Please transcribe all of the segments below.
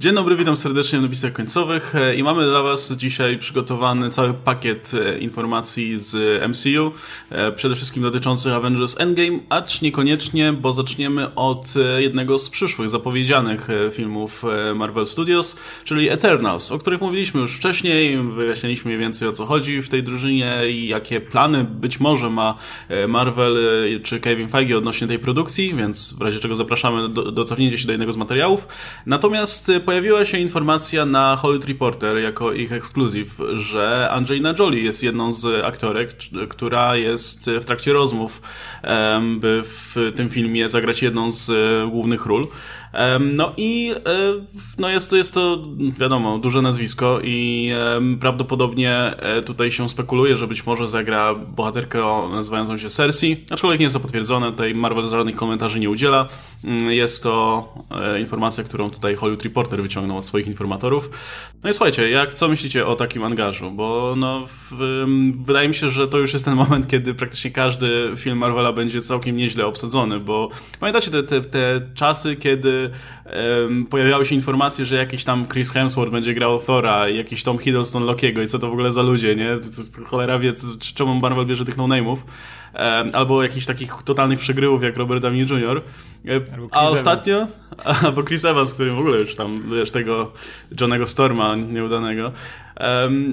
Dzień dobry, witam serdecznie w napisach końcowych e, i mamy dla Was dzisiaj przygotowany cały pakiet e, informacji z MCU, e, przede wszystkim dotyczących Avengers Endgame, acz niekoniecznie, bo zaczniemy od jednego z przyszłych zapowiedzianych filmów Marvel Studios, czyli Eternals, o których mówiliśmy już wcześniej, wyjaśniliśmy więcej o co chodzi w tej drużynie i jakie plany być może ma Marvel czy Kevin Feige odnośnie tej produkcji, więc w razie czego zapraszamy do, do cofnięcia się do jednego z materiałów. Natomiast pojawiła się informacja na Hollywood Reporter jako ich ekskluzyw, że Angelina Jolie jest jedną z aktorek, która jest w trakcie rozmów, by w tym filmie zagrać jedną z e, głównych ról. No i e, no jest, to, jest to, wiadomo, duże nazwisko i prawdopodobnie e, tutaj się spekuluje, że być może zagra bohaterkę nazywającą się Cersei, aczkolwiek nie jest to potwierdzone, tutaj Marvel żadnych komentarzy nie udziela. Mm, jest to e, informacja, którą tutaj Hollywood Reporter wyciągnął od swoich informatorów. No i słuchajcie, jak co myślicie o takim angażu? Bo no, w, wydaje mi się, że to już jest ten moment, kiedy praktycznie każdy film Marvela będzie całkiem nieźle obsadzony, bo pamiętacie te, te, te czasy, kiedy um, pojawiały się informacje, że jakiś tam Chris Hemsworth będzie grał Thora jakiś Tom Hiddleston Lokiego i co to w ogóle za ludzie, nie? To, to, to cholera wie, czemu Marvel bierze tych no-name'ów. Albo jakichś takich totalnych przegryłów jak Robert Downey Jr. E, a ostatnio, albo Chris Evans, którym w ogóle już tam, wiesz, tego Johnego Storma nieudanego.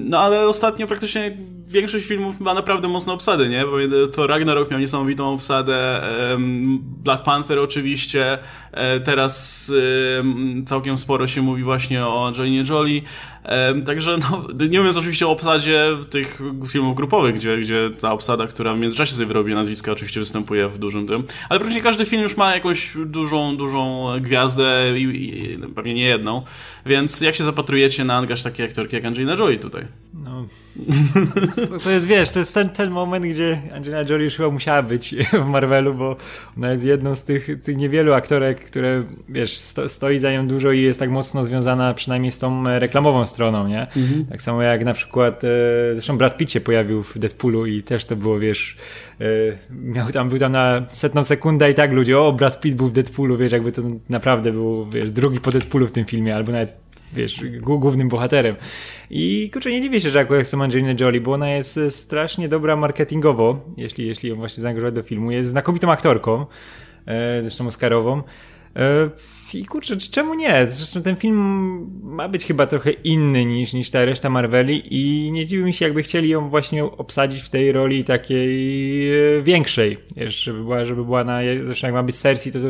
No ale ostatnio praktycznie większość filmów ma naprawdę mocną obsadę, nie? Bo to Ragnarok miał niesamowitą obsadę, Black Panther oczywiście, e, teraz całkiem sporo się mówi właśnie o Angelinie Jolie, także no, nie mówiąc oczywiście o obsadzie tych filmów grupowych, gdzie, gdzie ta obsada, która w międzyczasie sobie wyrobi nazwiska, oczywiście występuje w dużym tym, ale praktycznie każdy film już ma jakąś dużą, dużą gwiazdę i, i pewnie nie jedną, więc jak się zapatrujecie na angaż takiej aktorki jak Angelina Jolie tutaj? No, to jest, wiesz, to jest ten, ten moment, gdzie Angelina Jolie już chyba musiała być w Marvelu, bo ona jest jedną z tych, tych niewielu aktorek, które, wiesz, sto, stoi za nią dużo i jest tak mocno związana przynajmniej z tą reklamową stroną, nie? Mhm. Tak samo jak na przykład, e, zresztą Brad Pitt się pojawił w Deadpoolu i też to było, wiesz, e, miał tam, był tam na setną sekundę i tak ludzie, o, Brad Pitt był w Deadpoolu, wiesz, jakby to naprawdę był, wiesz, drugi po Deadpoolu w tym filmie, albo nawet wiesz, głównym bohaterem. I kurczę, nie dziwię się, że akurat chcą Angelina Jolie, bo ona jest e, strasznie dobra marketingowo, jeśli, jeśli ją właśnie zaangażować do filmu. Jest znakomitą aktorką, e, zresztą Oscarową. I kurczę, czemu nie? Zresztą ten film ma być chyba trochę inny niż, niż ta reszta Marveli i nie dziwi mi się, jakby chcieli ją właśnie obsadzić w tej roli takiej e, większej, wiesz, żeby była, żeby była na, zresztą jak ma być Cersei, to, to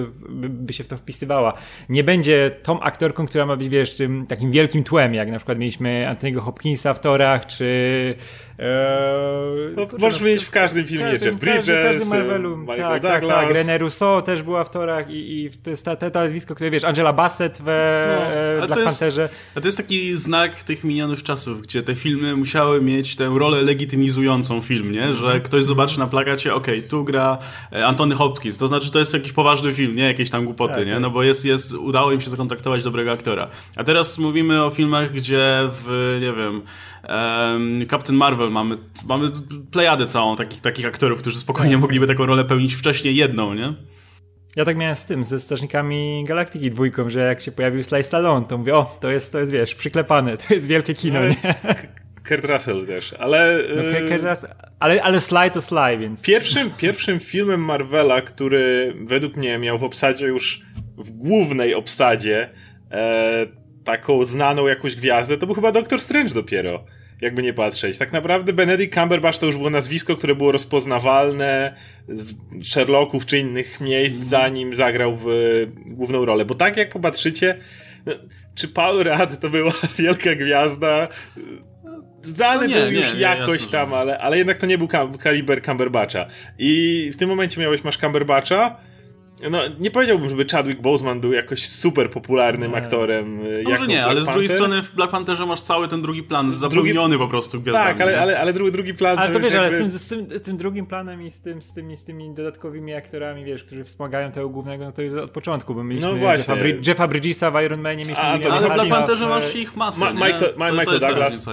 by się w to wpisywała. Nie będzie tą aktorką, która ma być, wiesz, tym takim wielkim tłem, jak na przykład mieliśmy Antoniego Hopkinsa w Torach, czy Eee, to możesz mieć w każdym filmie, każdym, Jeff Bridges, każdym, każdym Marvelu. Michael tak, Douglas. Tak, tak, René Rousseau też była w torach i, i to jest ta, ta nazwisko, które wiesz, Angela Bassett we no, e, Black Pantherze. A to jest taki znak tych minionych czasów, gdzie te filmy musiały mieć tę rolę legitymizującą film, nie? Że mm. ktoś zobaczy na plakacie, okej, okay, tu gra e, Antony Hopkins, to znaczy to jest jakiś poważny film, nie jakieś tam głupoty, tak, nie? Tak. No bo jest, jest, udało im się zakontaktować dobrego aktora. A teraz mówimy o filmach, gdzie w, nie wiem, um, Captain Marvel mamy, mamy plejadę całą takich, takich aktorów, którzy spokojnie tak. mogliby taką rolę pełnić wcześniej jedną, nie? Ja tak miałem z tym, ze Strażnikami Galaktyki dwójką, że jak się pojawił Sly Stallone, to mówię, o, to jest, to jest, wiesz, przyklepane, to jest wielkie kino, nie? Kurt Russell też, ale... No, y, Kurt Russell, ale, ale Sly to Sly, więc... Pierwszym, pierwszym filmem Marvela, który według mnie miał w obsadzie już, w głównej obsadzie, e, taką znaną jakąś gwiazdę, to był chyba Doctor Strange dopiero jakby nie patrzeć. Tak naprawdę Benedict Cumberbatch to już było nazwisko, które było rozpoznawalne z Sherlocków czy innych miejsc, mm. zanim zagrał w główną rolę. Bo tak jak popatrzycie, no, czy Paul Rudd to była wielka gwiazda? Znany no nie, był już nie, jakoś nie, tam, ale, ale jednak to nie był kaliber Cumberbatcha. I w tym momencie miałeś, masz Cumberbatcha, no, nie powiedziałbym, żeby Chadwick Boseman był jakoś super popularnym nie. aktorem. No może nie, ale z drugiej strony w Black Pantherze masz cały ten drugi plan zapełniony drugi... po prostu gwiazdami. Tak, ale, ale, ale drugi, drugi plan... Ale to wiesz, jakby... ale z tym, z, tym, z tym, drugim planem i z, tym, z, tymi, z tymi dodatkowymi aktorami, wiesz, którzy wspomagają tego głównego, no to jest od początku, bo mieliśmy no właśnie. Jeffa, Brid Jeffa Bridgesa w Iron Manie, mieliśmy... A, to ale w Black Pantherze masz ich masę, Ma, Michael, Ma, to, Michael to Douglas.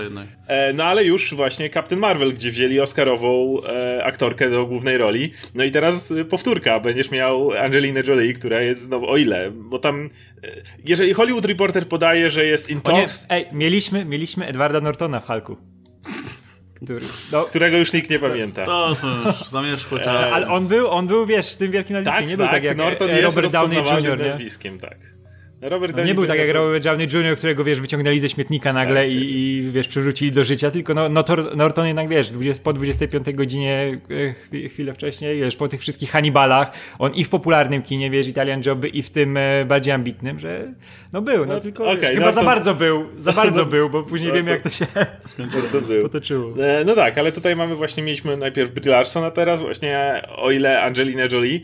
E, no ale już właśnie Captain Marvel, gdzie wzięli Oscarową e, aktorkę do głównej roli. No i teraz powtórka. Będziesz miał Angelinę Jolie, która jest znowu, o ile, bo tam, e, jeżeli Hollywood Reporter podaje, że jest in talks... Ej, mieliśmy, mieliśmy Edwarda Nortona w Hulku. Który, no, którego już nikt nie pamięta. To są już zamierzchłe czasy. Ale on był, on był, wiesz, tym wielkim nazwiskiem. Tak, nie był tak, tak jak Norton Robert Downey Jr. nazwiskiem, tak. Robert no, nie był tak jak Robert Downey Jr., którego wiesz, wyciągnęli ze śmietnika nagle tak. i, i, wiesz, przywrócili do życia, tylko no, Norton jednak wiesz, 20, po 25 godzinie, e, chwilę wcześniej, wiesz, po tych wszystkich Hannibalach, on i w popularnym kinie, wiesz, Italian Joby i w tym e, bardziej ambitnym, że no był, no, no tylko okay, wiesz, no chyba to... za bardzo był, za bardzo był, bo później no, wiemy jak to się to potoczyło. E, no tak, ale tutaj mamy właśnie, mieliśmy najpierw Brie Larson, a teraz właśnie, o ile Angelina Jolie,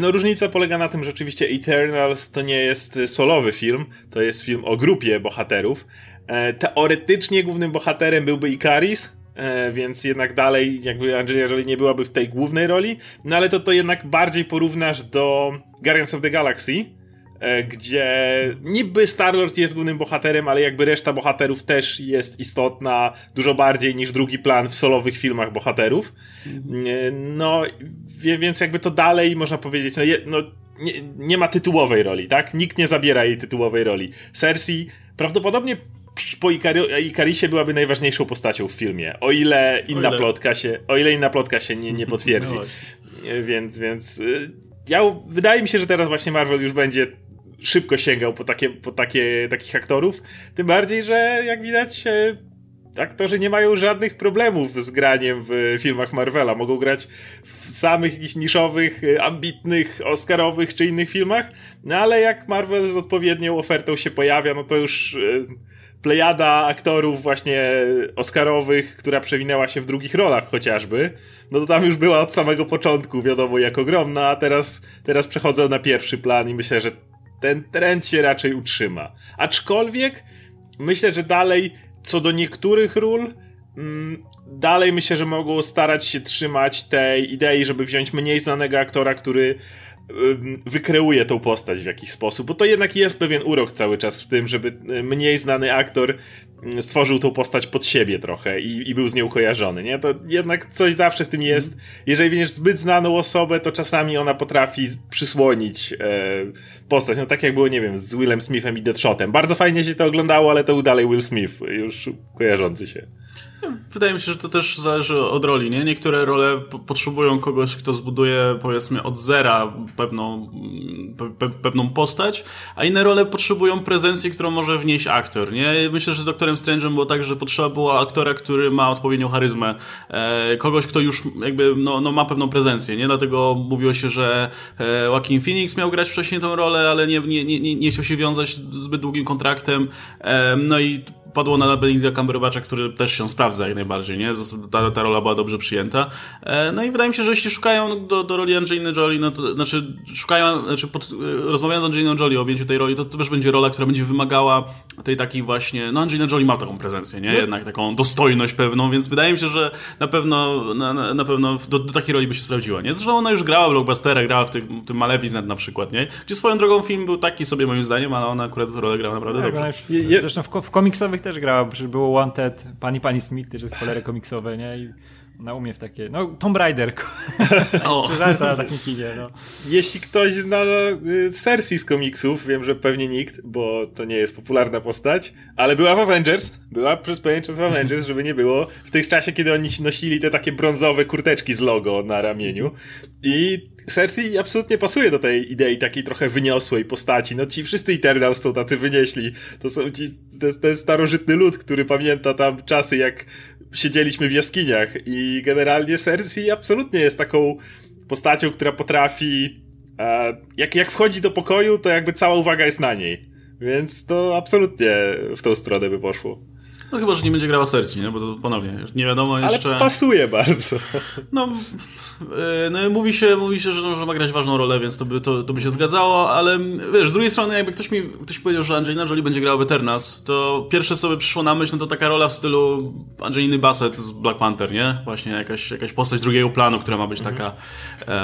no różnica polega na tym, że oczywiście Eternals to nie jest solo solowy film, to jest film o grupie bohaterów. E, teoretycznie głównym bohaterem byłby Ikaris, e, więc jednak dalej jakby Angelina Jolie nie byłaby w tej głównej roli, no ale to to jednak bardziej porównasz do Guardians of the Galaxy, e, gdzie niby Star-Lord jest głównym bohaterem, ale jakby reszta bohaterów też jest istotna dużo bardziej niż drugi plan w solowych filmach bohaterów. No, więc jakby to dalej można powiedzieć, no, je, no nie, nie ma tytułowej roli, tak? Nikt nie zabiera jej tytułowej roli. Cersei prawdopodobnie po Ikari Ikarisie byłaby najważniejszą postacią w filmie, o ile inna o ile... plotka się, o ile inna plotka się nie, nie potwierdzi. No więc, więc y, ja, wydaje mi się, że teraz właśnie Marvel już będzie szybko sięgał po takie, po takie, takich aktorów, tym bardziej, że jak widać aktorzy nie mają żadnych problemów z graniem w filmach Marvela. Mogą grać w samych jakichś niszowych, y, ambitnych, oscarowych czy innych filmach, no ale jak Marvel z odpowiednią ofertą się pojawia, no to już y, plejada aktorów właśnie oscarowych, która przewinęła się w drugich rolach chociażby, no to tam już była od samego początku, wiadomo, jak ogromna, a teraz, teraz przechodzą na pierwszy plan i myślę, że ten trend się raczej utrzyma. Aczkolwiek myślę, że dalej co do niektórych ról, mm, dalej myślę, że mogą starać się trzymać tej idei, żeby wziąć mniej znanego aktora, który wykreuje tą postać w jakiś sposób, bo to jednak jest pewien urok cały czas w tym, żeby mniej znany aktor stworzył tą postać pod siebie trochę i, i był z nią kojarzony, nie? To jednak coś zawsze w tym jest. Jeżeli wiesz zbyt znaną osobę, to czasami ona potrafi przysłonić e, postać. No tak jak było, nie wiem, z Willem Smithem i Deadshotem. Bardzo fajnie się to oglądało, ale to był dalej Will Smith, już kojarzący się. Wydaje mi się, że to też zależy od roli, nie? Niektóre role potrzebują kogoś, kto zbuduje, powiedzmy, od zera pewną, pe pewną postać, a inne role potrzebują prezencji, którą może wnieść aktor, nie? Myślę, że z Doktorem Strange'em było tak, że potrzeba było aktora, który ma odpowiednią charyzmę, e, kogoś, kto już jakby, no, no ma pewną prezencję, nie? Dlatego mówiło się, że e, Joaquin Phoenix miał grać wcześniej tą rolę, ale nie, nie, nie, nie chciał się wiązać zbyt długim kontraktem, e, no i padło na Benedict Cumberbatcha, który też się sprawdza jak najbardziej, nie? Ta, ta rola była dobrze przyjęta. E, no i wydaje mi się, że jeśli szukają do, do roli Angeliny Jolie, no to znaczy szukają, znaczy pod, e, rozmawiając z Angeliną Jolie o objęciu tej roli, to, to też będzie rola, która będzie wymagała tej takiej właśnie, no Angelina Jolie ma taką prezencję, nie? Jednak taką dostojność pewną, więc wydaje mi się, że na pewno, na, na pewno do, do takiej roli by się sprawdziła, nie? Zresztą ona już grała w blockbusterach, grała w, tych, w tym Maleficent na przykład, nie? Gdzie swoją drogą film był taki sobie moim zdaniem, ale ona akurat rolę grała naprawdę tak, dobrze. Już, zresztą w, w komiksowych też grała, przecież było Wanted, Pani Pani Smith też jest polery komiksowe, nie? I na umie w takie, no Tomb Raider. O. Żarta na takim kinie, no. Jeśli ktoś zna y, Cersei z komiksów, wiem, że pewnie nikt, bo to nie jest popularna postać, ale była w Avengers, była przez pewien czas w Avengers, żeby nie było, w tych czasie, kiedy oni nosili te takie brązowe kurteczki z logo na ramieniu i Cersei absolutnie pasuje do tej idei takiej trochę wyniosłej postaci. No ci wszyscy Eternals są tacy wynieśli. To są ci, ten, ten starożytny lud, który pamięta tam czasy, jak siedzieliśmy w jaskiniach i generalnie Cersei absolutnie jest taką postacią, która potrafi e, jak, jak wchodzi do pokoju, to jakby cała uwaga jest na niej. Więc to absolutnie w tą stronę by poszło. No chyba, że nie będzie grała Cersei, nie? bo to ponownie, nie wiadomo jeszcze... Ale pasuje bardzo. No, E, no mówi się, mówi się że, że ma grać ważną rolę, więc to by, to, to by się zgadzało, ale wiesz, z drugiej strony jakby ktoś mi ktoś powiedział, że Angelina Jolie będzie grała w Eternas, to pierwsze sobie przyszło na myśl, no to taka rola w stylu Angeliny Bassett z Black Panther, nie? Właśnie jakaś, jakaś postać drugiego planu, która ma być mhm. taka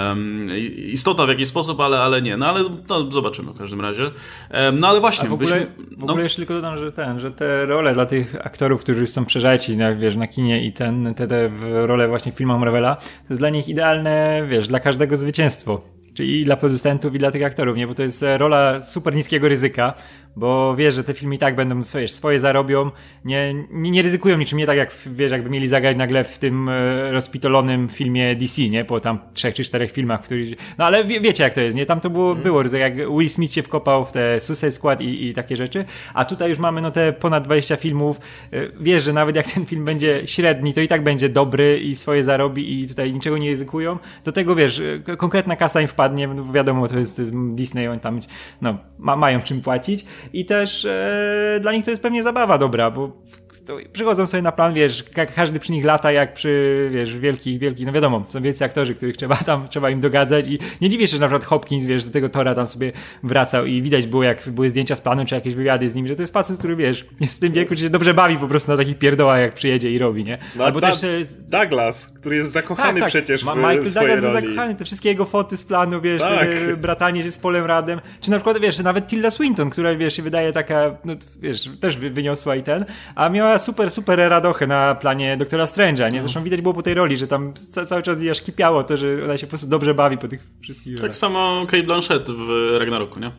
um, istota w jakiś sposób, ale, ale nie. No ale no, zobaczymy w każdym razie. Um, no ale właśnie. A w ogóle, byśmy, no... w ogóle jeszcze tylko dodam, że ten, że te role dla tych aktorów, którzy już są przeżajci, jak wiesz, na kinie i ten, te, te role właśnie w filmach Marvela, to jest dla nich idealne idealne, wiesz, dla każdego zwycięstwo. czyli i dla producentów, i dla tych aktorów, nie? Bo to jest e, rola super niskiego ryzyka, bo wiesz, że te filmy i tak będą swoje, swoje zarobią, nie, nie, nie ryzykują niczym, nie tak jak, wiesz, jakby mieli zagrać nagle w tym e, rozpitolonym filmie DC, nie? Po tam trzech czy czterech filmach, w których, no ale wie, wiecie jak to jest, nie? Tam to było, mm. było jak Will Smith się wkopał w te Suicide Squad i, i takie rzeczy, a tutaj już mamy no te ponad 20 filmów, e, wiesz, że nawet jak ten film będzie średni, to i tak będzie dobry i swoje zarobi i tutaj niczego nie ryzykują, do tego wiesz, konkretna kasa im wpadnie, no wiadomo, to jest, to jest Disney, oni tam no, ma, mają czym płacić i też e, dla nich to jest pewnie zabawa dobra, bo to przychodzą sobie na plan, wiesz, jak każdy przy nich lata, jak przy, wiesz, wielkich, wielkich, no wiadomo, są wielcy aktorzy, których trzeba tam, trzeba im dogadzać i nie dziwię się, że na przykład Hopkins, wiesz, do tego Tora tam sobie wracał i widać było, jak były zdjęcia z planu, czy jakieś wywiady z nim, że to jest facet, który, wiesz, jest w tym wieku, że się dobrze bawi po prostu na takich pierdołach, jak przyjedzie i robi, nie? No, Albo da też... Douglas, który jest zakochany tak, tak. przecież w Michael Douglas był zakochany, te wszystkie jego foty z planu, wiesz, tak. bratanie się z Polem Radem, czy na przykład, wiesz, nawet Tilda Swinton, która, wiesz, się wydaje taka, no, wiesz, też wyniosła i ten, a miała super, super radochę na planie Doktora Strange'a, nie? Zresztą widać było po tej roli, że tam cały czas aż kipiało to, że ona się po prostu dobrze bawi po tych wszystkich... Tak samo Kate Blanchett w Ragnaroku, nie?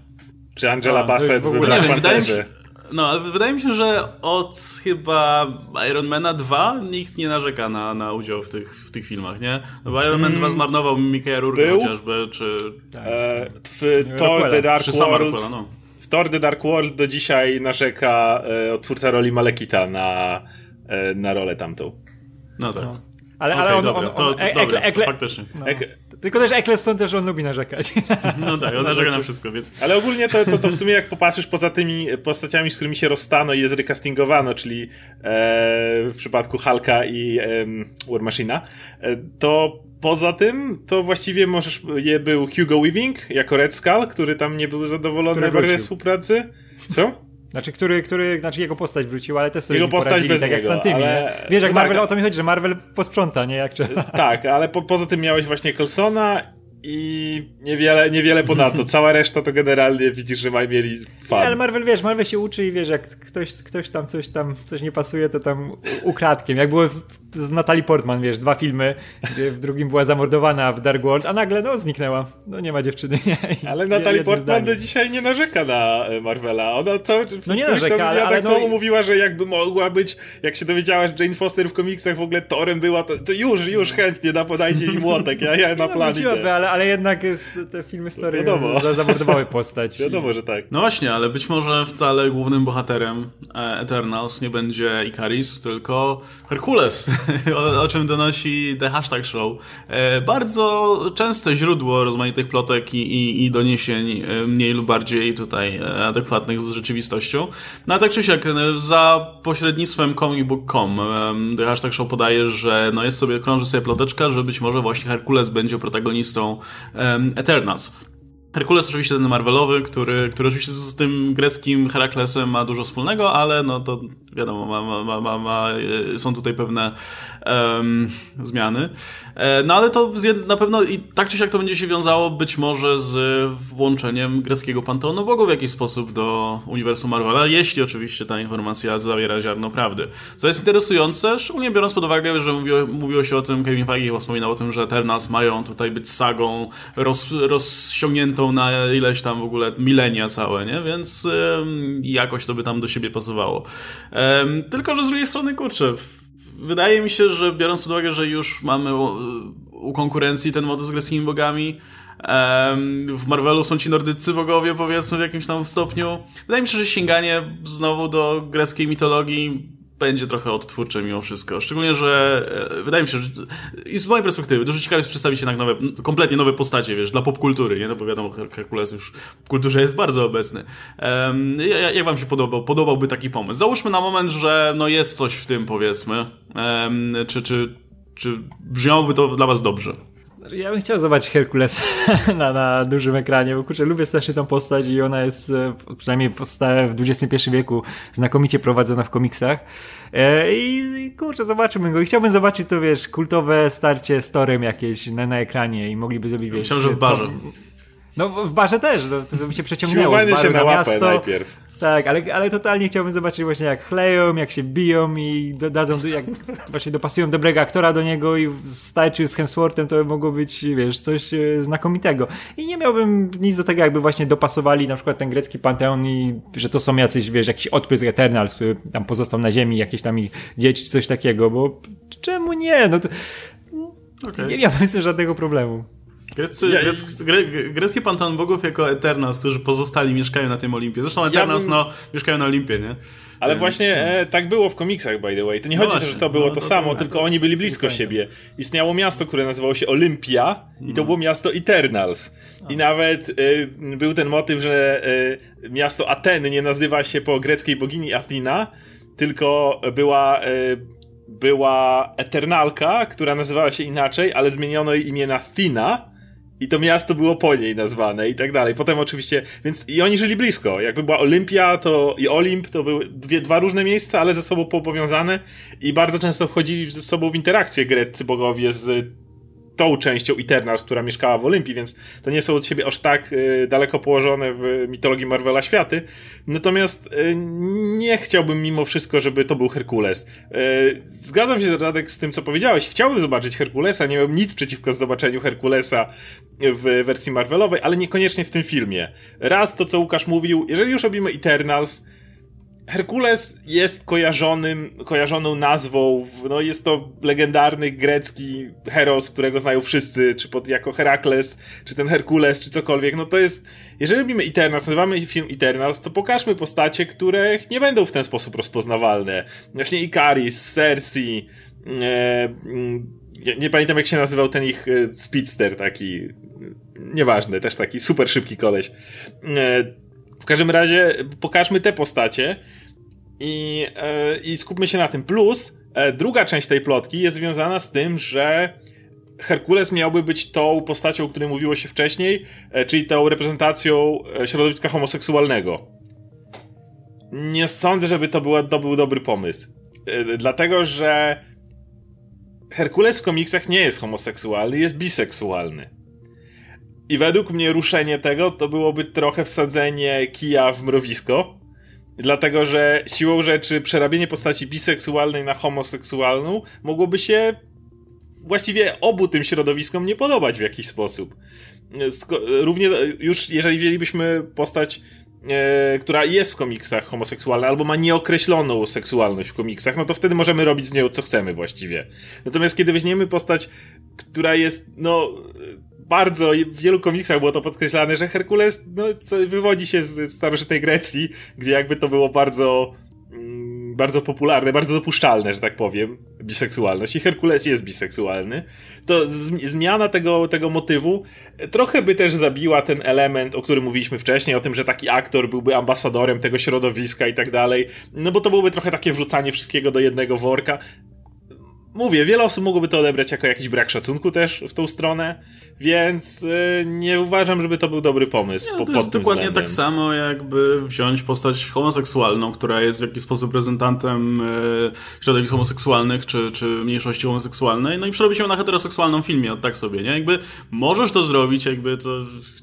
Czy Angela A, Bassett w, w ogóle... Nie wiem, mi się, no, ale wydaje mi się, że od chyba Ironmana 2 nikt nie narzeka na, na udział w tych, w tych filmach, nie? No bo Iron Man 2 mm. zmarnował Mickey'a Rourke chociażby, czy... Tak. E, w Thor The Dark World... no. W Thor The Dark World do dzisiaj narzeka e, twórca roli Malekita na E, na rolę tamtą. No tak. No. Ale, okay, ale on, dobra, on, on, to, e, ekle, ekle, faktycznie. No. Tylko też Eccleston też on lubi narzekać. No tak, on narzeka na wszystko, więc... Ale ogólnie to, to, to w sumie jak popatrzysz poza tymi postaciami, z którymi się rozstano i je zrecastingowano, czyli e, w przypadku Hulka i e, War Machina, e, to poza tym, to właściwie możesz, je był Hugo Weaving jako Red Skull, który tam nie był zadowolony w współpracy. Co? Znaczy, który, który, znaczy jego postać wrócił, ale też sobie Jego postać bez tak niego, jak z ale... Wiesz, jak no Marvel, tak. o to mi chodzi, że Marvel posprząta, nie? Jak trzeba. Tak, ale po, poza tym miałeś właśnie Colsona i niewiele, niewiele ponadto. Cała reszta to generalnie widzisz, że mieli fan. Nie, ale Marvel, wiesz, Marvel się uczy i wiesz, jak ktoś, ktoś tam coś tam, coś nie pasuje, to tam ukradkiem. Jak było z Natalie Portman, wiesz, dwa filmy, gdzie w drugim była zamordowana w Dark World, a nagle, no, zniknęła. No, nie ma dziewczyny, nie. I ale Natalie Portman do dzisiaj nie narzeka na e, Marvela. Ona cały No nie narzeka, ale, ale no... mówiła, że jakby mogła być, jak się dowiedziała, że Jane Foster w komiksach w ogóle Torem była, to, to już, już chętnie, da, podajcie mi młotek, ja, ja na no, plan idę. ale, ale jednak jest, te filmy story Wiadomo. zamordowały postać. Wiadomo, że tak. No właśnie, ale być może wcale głównym bohaterem e, Eternals nie będzie Icaris, tylko Herkules, o, o, czym donosi The Hashtag Show. E, bardzo częste źródło rozmaitych plotek i, i, i doniesień e, mniej lub bardziej tutaj adekwatnych z rzeczywistością. No a tak czy siak, za pośrednictwem comicbook.com The Hashtag Show podaje, że no jest sobie, krąży sobie ploteczka, że być może właśnie Herkules będzie protagonistą Eternals. Herkules oczywiście ten Marvelowy, który, który oczywiście z tym greckim Heraklesem ma dużo wspólnego, ale no to wiadomo, ma, ma, ma, ma są tutaj pewne um, zmiany. E, no ale to na pewno i tak czy siak to będzie się wiązało być może z włączeniem greckiego panteonu bogów w jakiś sposób do uniwersum Marvela, jeśli oczywiście ta informacja zawiera ziarno prawdy. Co jest interesujące, szczególnie biorąc pod uwagę, że mówiło, mówiło się o tym, Kevin Feige wspominał o tym, że Eternals mają tutaj być sagą roz, rozciągniętą na ileś tam w ogóle milenia całe, nie? Więc jakoś to by tam do siebie pasowało. Tylko, że z drugiej strony, kurczę, wydaje mi się, że biorąc pod uwagę, że już mamy u, konkurencji ten motyw z greckimi bogami, w Marvelu są ci nordycy bogowie, powiedzmy, w jakimś tam stopniu. Wydaje mi się, że sięganie znowu do greckiej mitologii będzie trochę odtwórcze mimo wszystko. Szczególnie, że e, wydaje mi się, że i z mojej perspektywy dużo ciekawie jest przedstawić jednak nowe, kompletnie nowe postacie, wiesz, dla popkultury, nie? No bo wiadomo, Herkules już w kulturze jest bardzo obecny. Um, jak wam się podobał? Podobałby taki pomysł? Załóżmy na moment, że no jest coś w tym, powiedzmy. Um, czy, czy, czy brzmiałoby to dla was dobrze? Ja bym chciał zobaczyć Herkulesa na, na dużym ekranie, bo kurczę, lubię strasznie tą postać i ona jest, e, przynajmniej w XXI wieku, znakomicie prowadzona w komiksach. E, I kurczę, zobaczymy go. I chciałbym zobaczyć to, wiesz, kultowe starcie z Torem jakieś na, na ekranie i mogliby zrobić, wiesz... Myślałem, że w barze. No w barze też, to, to by się przeciągnęło. Siłowanie się na łapę miasto. najpierw Tak, ale, ale totalnie chciałbym zobaczyć właśnie jak chleją, jak się biją i dodadzą, jak właśnie dopasują dobrego aktora do niego i starczy z Hemsworthem to mogło być, wiesz, coś e, znakomitego. I nie miałbym nic do tego, jakby właśnie dopasowali na przykład ten grecki panteon i że to są jacyś, wiesz, jakiś odprysk Eternals, który tam pozostał na ziemi, jakieś tam ich dzieci czy coś takiego, bo czemu nie? No to okay. nie miałbym z tym żadnego problemu. Grecy, ja, grec, gre, grecki panteon bogów jako Eternals, którzy pozostali mieszkają na tym Olimpie. Zresztą Eternals, ja bym... no, mieszkają na Olimpie, nie? Ale Więc... właśnie e, tak było w komiksach, by the way. To nie no chodzi o to, że to było no, to, to samo, to, tylko oni byli blisko siebie. Istniało miasto, które nazywało się Olympia i to no. było miasto Eternals. I nawet e, był ten motyw, że e, miasto Ateny nie nazywa się po greckiej bogini Athena, tylko była e, była Eternalka, która nazywała się inaczej, ale zmieniono jej imię na Thina i to miasto było po niej nazwane i tak dalej. Potem oczywiście, więc i oni żyli blisko. Jakby była Olimpia to i Olimp to były dwie, dwa różne miejsca, ale ze sobą powiązane i bardzo często wchodzili ze sobą w interakcję greccy bogowie z tą częścią Eternals, która mieszkała w Olimpii, więc to nie są od siebie aż tak y, daleko położone w mitologii Marvela światy. Natomiast y, nie chciałbym mimo wszystko, żeby to był Herkules. Y, zgadzam się, Radek, z tym, co powiedziałeś. Chciałbym zobaczyć Herkulesa, nie mam nic przeciwko zobaczeniu Herkulesa w wersji Marvelowej, ale niekoniecznie w tym filmie. Raz to, co Łukasz mówił, jeżeli już robimy Eternals, Herkules jest kojarzonym, kojarzoną nazwą, no jest to legendarny grecki heros, którego znają wszyscy, czy pod, jako Herakles, czy ten Herkules, czy cokolwiek, no to jest, jeżeli robimy Eternals, nazywamy film Eternals, to pokażmy postacie, które nie będą w ten sposób rozpoznawalne. Właśnie Ikaris, Cersei, e, nie, nie pamiętam jak się nazywał ten ich e, speedster taki, nieważny, też taki super szybki koleś. E, w każdym razie pokażmy te postacie i, e, i skupmy się na tym. Plus, e, druga część tej plotki jest związana z tym, że Herkules miałby być tą postacią, o której mówiło się wcześniej, e, czyli tą reprezentacją środowiska homoseksualnego. Nie sądzę, żeby to, było, to był dobry pomysł. Dlatego, że Herkules w komiksach nie jest homoseksualny, jest biseksualny. I według mnie ruszenie tego to byłoby trochę wsadzenie kija w mrowisko. Dlatego, że siłą rzeczy przerabienie postaci biseksualnej na homoseksualną mogłoby się właściwie obu tym środowiskom nie podobać w jakiś sposób. Równie już jeżeli wzięlibyśmy postać e, która jest w komiksach homoseksualna, albo ma nieokreśloną seksualność w komiksach, no to wtedy możemy robić z nią co chcemy właściwie. Natomiast kiedy weźmiemy postać, która jest, no, bardzo, w wielu komiksach było to podkreślane, że Herkules no, wywodzi się z starożytnej Grecji, gdzie jakby to było bardzo mm, bardzo popularne, bardzo dopuszczalne, że tak powiem, biseksualność. I Herkules jest biseksualny, to zmiana tego, tego motywu trochę by też zabiła ten element, o którym mówiliśmy wcześniej, o tym, że taki aktor byłby ambasadorem tego środowiska i tak dalej, no bo to byłoby trochę takie wrzucanie wszystkiego do jednego worka. Mówię, wiele osób mogłoby to odebrać jako jakiś brak szacunku też w tą stronę, więc y, nie uważam, żeby to był dobry pomysł. Nie, po, to jest dokładnie względem. tak samo, jakby wziąć postać homoseksualną, która jest w jakiś sposób reprezentantem y, środowisk homoseksualnych, czy, czy mniejszości homoseksualnej, no i przerobić ją na heteroseksualną filmie, tak sobie, nie? Jakby możesz to zrobić, jakby to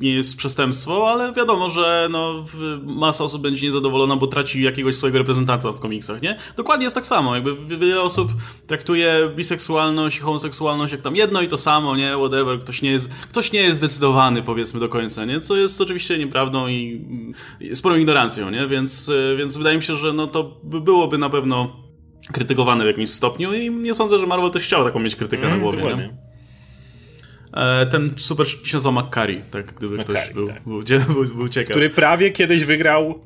nie jest przestępstwo, ale wiadomo, że no, masa osób będzie niezadowolona, bo traci jakiegoś swojego reprezentanta w komiksach, nie? Dokładnie jest tak samo, jakby wiele osób traktuje biseksualność i homoseksualność jak tam jedno i to samo, nie? Whatever, ktoś nie jest jest, ktoś nie jest zdecydowany, powiedzmy, do końca, nie? Co jest oczywiście nieprawdą i, sporą ignorancją, nie? Więc, e, więc wydaje mi się, że no to byłoby na pewno krytykowane w jakimś stopniu i nie sądzę, że Marvel też chciał taką mieć krytykę mm, na głowie, nie? E, ten super szybki się nazywa McCarry, tak, gdyby McCarry, ktoś był, tak. był, był, był, ciekaw. Który prawie kiedyś wygrał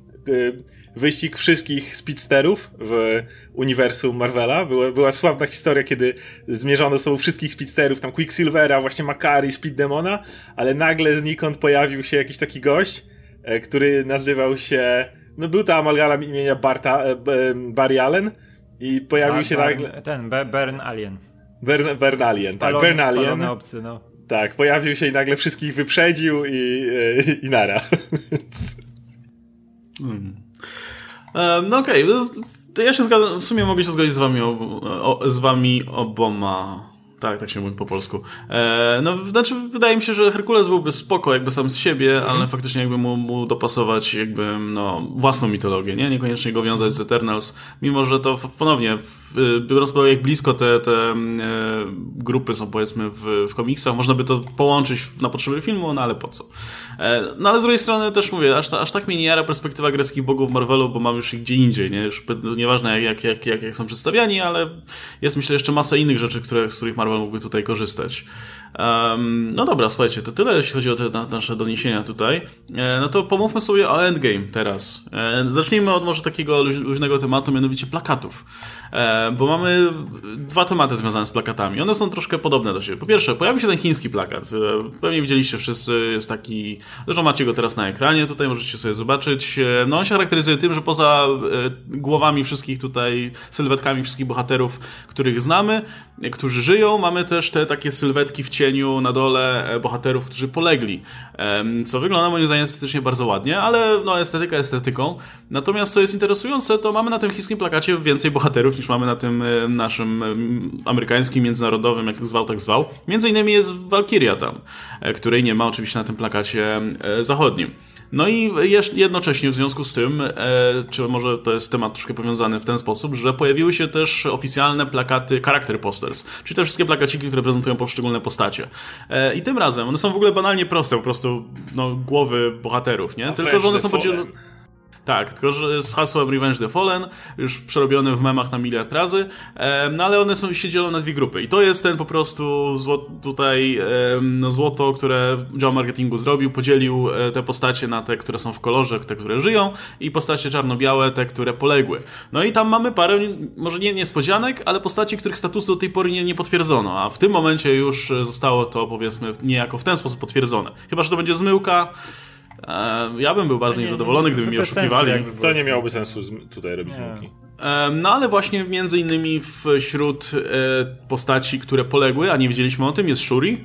wyścig wszystkich speedsterów w uniwersum Marvela. Była, była sławna historia, kiedy zmierzono sobą wszystkich speedsterów, tam Quicksilvera, właśnie Makari, Speed Demona, ale nagle znikąd pojawił się jakiś taki gość, e, który nazywał się, no był to amalgam imienia Barta, e, Barry Allen i pojawił Bar, się nagle... Ten, Bern Alien. Bern, Bern Alien, spalony, tak, Bern Alien. Obcy, no. Tak, pojawił się i nagle wszystkich wyprzedził i, i, e, i nara. hmm. No okej, okay. ja się zgadzam, w sumie mogę się zgodzić z wami, ob, z wami oboma. Tak, tak się mówi po polsku. E, no, znaczy, wydaje mi się, że Herkules byłby spoko jakby sam z siebie, mm. ale faktycznie jakby mu, mu dopasować jakby, no, własną mitologię, nie? Niekoniecznie go wiązać z Eternals, mimo że to ponownie, biorąc pod jak blisko te, te e, grupy są powiedzmy w, w komiksach, można by to połączyć na potrzeby filmu, no ale po co? E, no ale z drugiej strony też mówię, aż, aż tak mnie nie jara perspektywa greckich bogów Marvelu, bo mam już ich gdzie indziej, nie? Już nieważne jak, jak, jak, jak są przedstawiani, ale jest myślę jeszcze masa innych rzeczy, które, z których Marvel mógłby tutaj korzystać. Um, no dobra, słuchajcie, to tyle jeśli chodzi o te na, nasze doniesienia tutaj. E, no to pomówmy sobie o Endgame teraz. E, zacznijmy od może takiego luźnego tematu, mianowicie plakatów. E, bo mamy dwa tematy związane z plakatami. One są troszkę podobne do siebie. Po pierwsze, pojawił się ten chiński plakat. E, pewnie widzieliście wszyscy, jest taki, zresztą macie go teraz na ekranie, tutaj możecie sobie zobaczyć. E, no on się charakteryzuje tym, że poza głowami wszystkich tutaj, sylwetkami wszystkich bohaterów, których znamy, którzy żyją, mamy też te takie sylwetki w cieniu na dole bohaterów, którzy polegli. Co wygląda moim zdaniem estetycznie bardzo ładnie, ale no estetyka estetyką. Natomiast co jest interesujące, to mamy na tym chińskim plakacie więcej bohaterów niż mamy na tym e, naszym e, amerykańskim, międzynarodowym, jak zwał, tak zwał. Między innymi jest Valkyria tam, e, której nie ma oczywiście na tym plakacie zachodnim. No i jednocześnie w związku z tym, czy może to jest temat troszkę powiązany w ten sposób, że pojawiły się też oficjalne plakaty character posters, czyli te wszystkie plakaciki, które prezentują poszczególne postacie. I tym razem one są w ogóle banalnie proste, po prostu no, głowy bohaterów, nie? Tylko, że one są podzielone tak, tylko że z hasłem Revenge the Fallen, już przerobione w memach na miliard razy, no ale one są, się dzielą na dwie grupy. I to jest ten po prostu zło, tutaj no, złoto, które dział marketingu zrobił, podzielił e, te postacie na te, które są w kolorze, te, które żyją i postacie czarno-białe, te, które poległy. No i tam mamy parę, może nie niespodzianek, ale postaci, których statusu do tej pory nie, nie potwierdzono, a w tym momencie już zostało to powiedzmy niejako w ten sposób potwierdzone. Chyba, że to będzie zmyłka, E, ja bym był bardzo niezadowolony, gdyby mnie oszukiwali. To nie miałoby sensu tutaj robić zmyłki. E, no ale właśnie między innymi wśród e, postaci, które poległy, a nie wiedzieliśmy o tym, jest Shuri.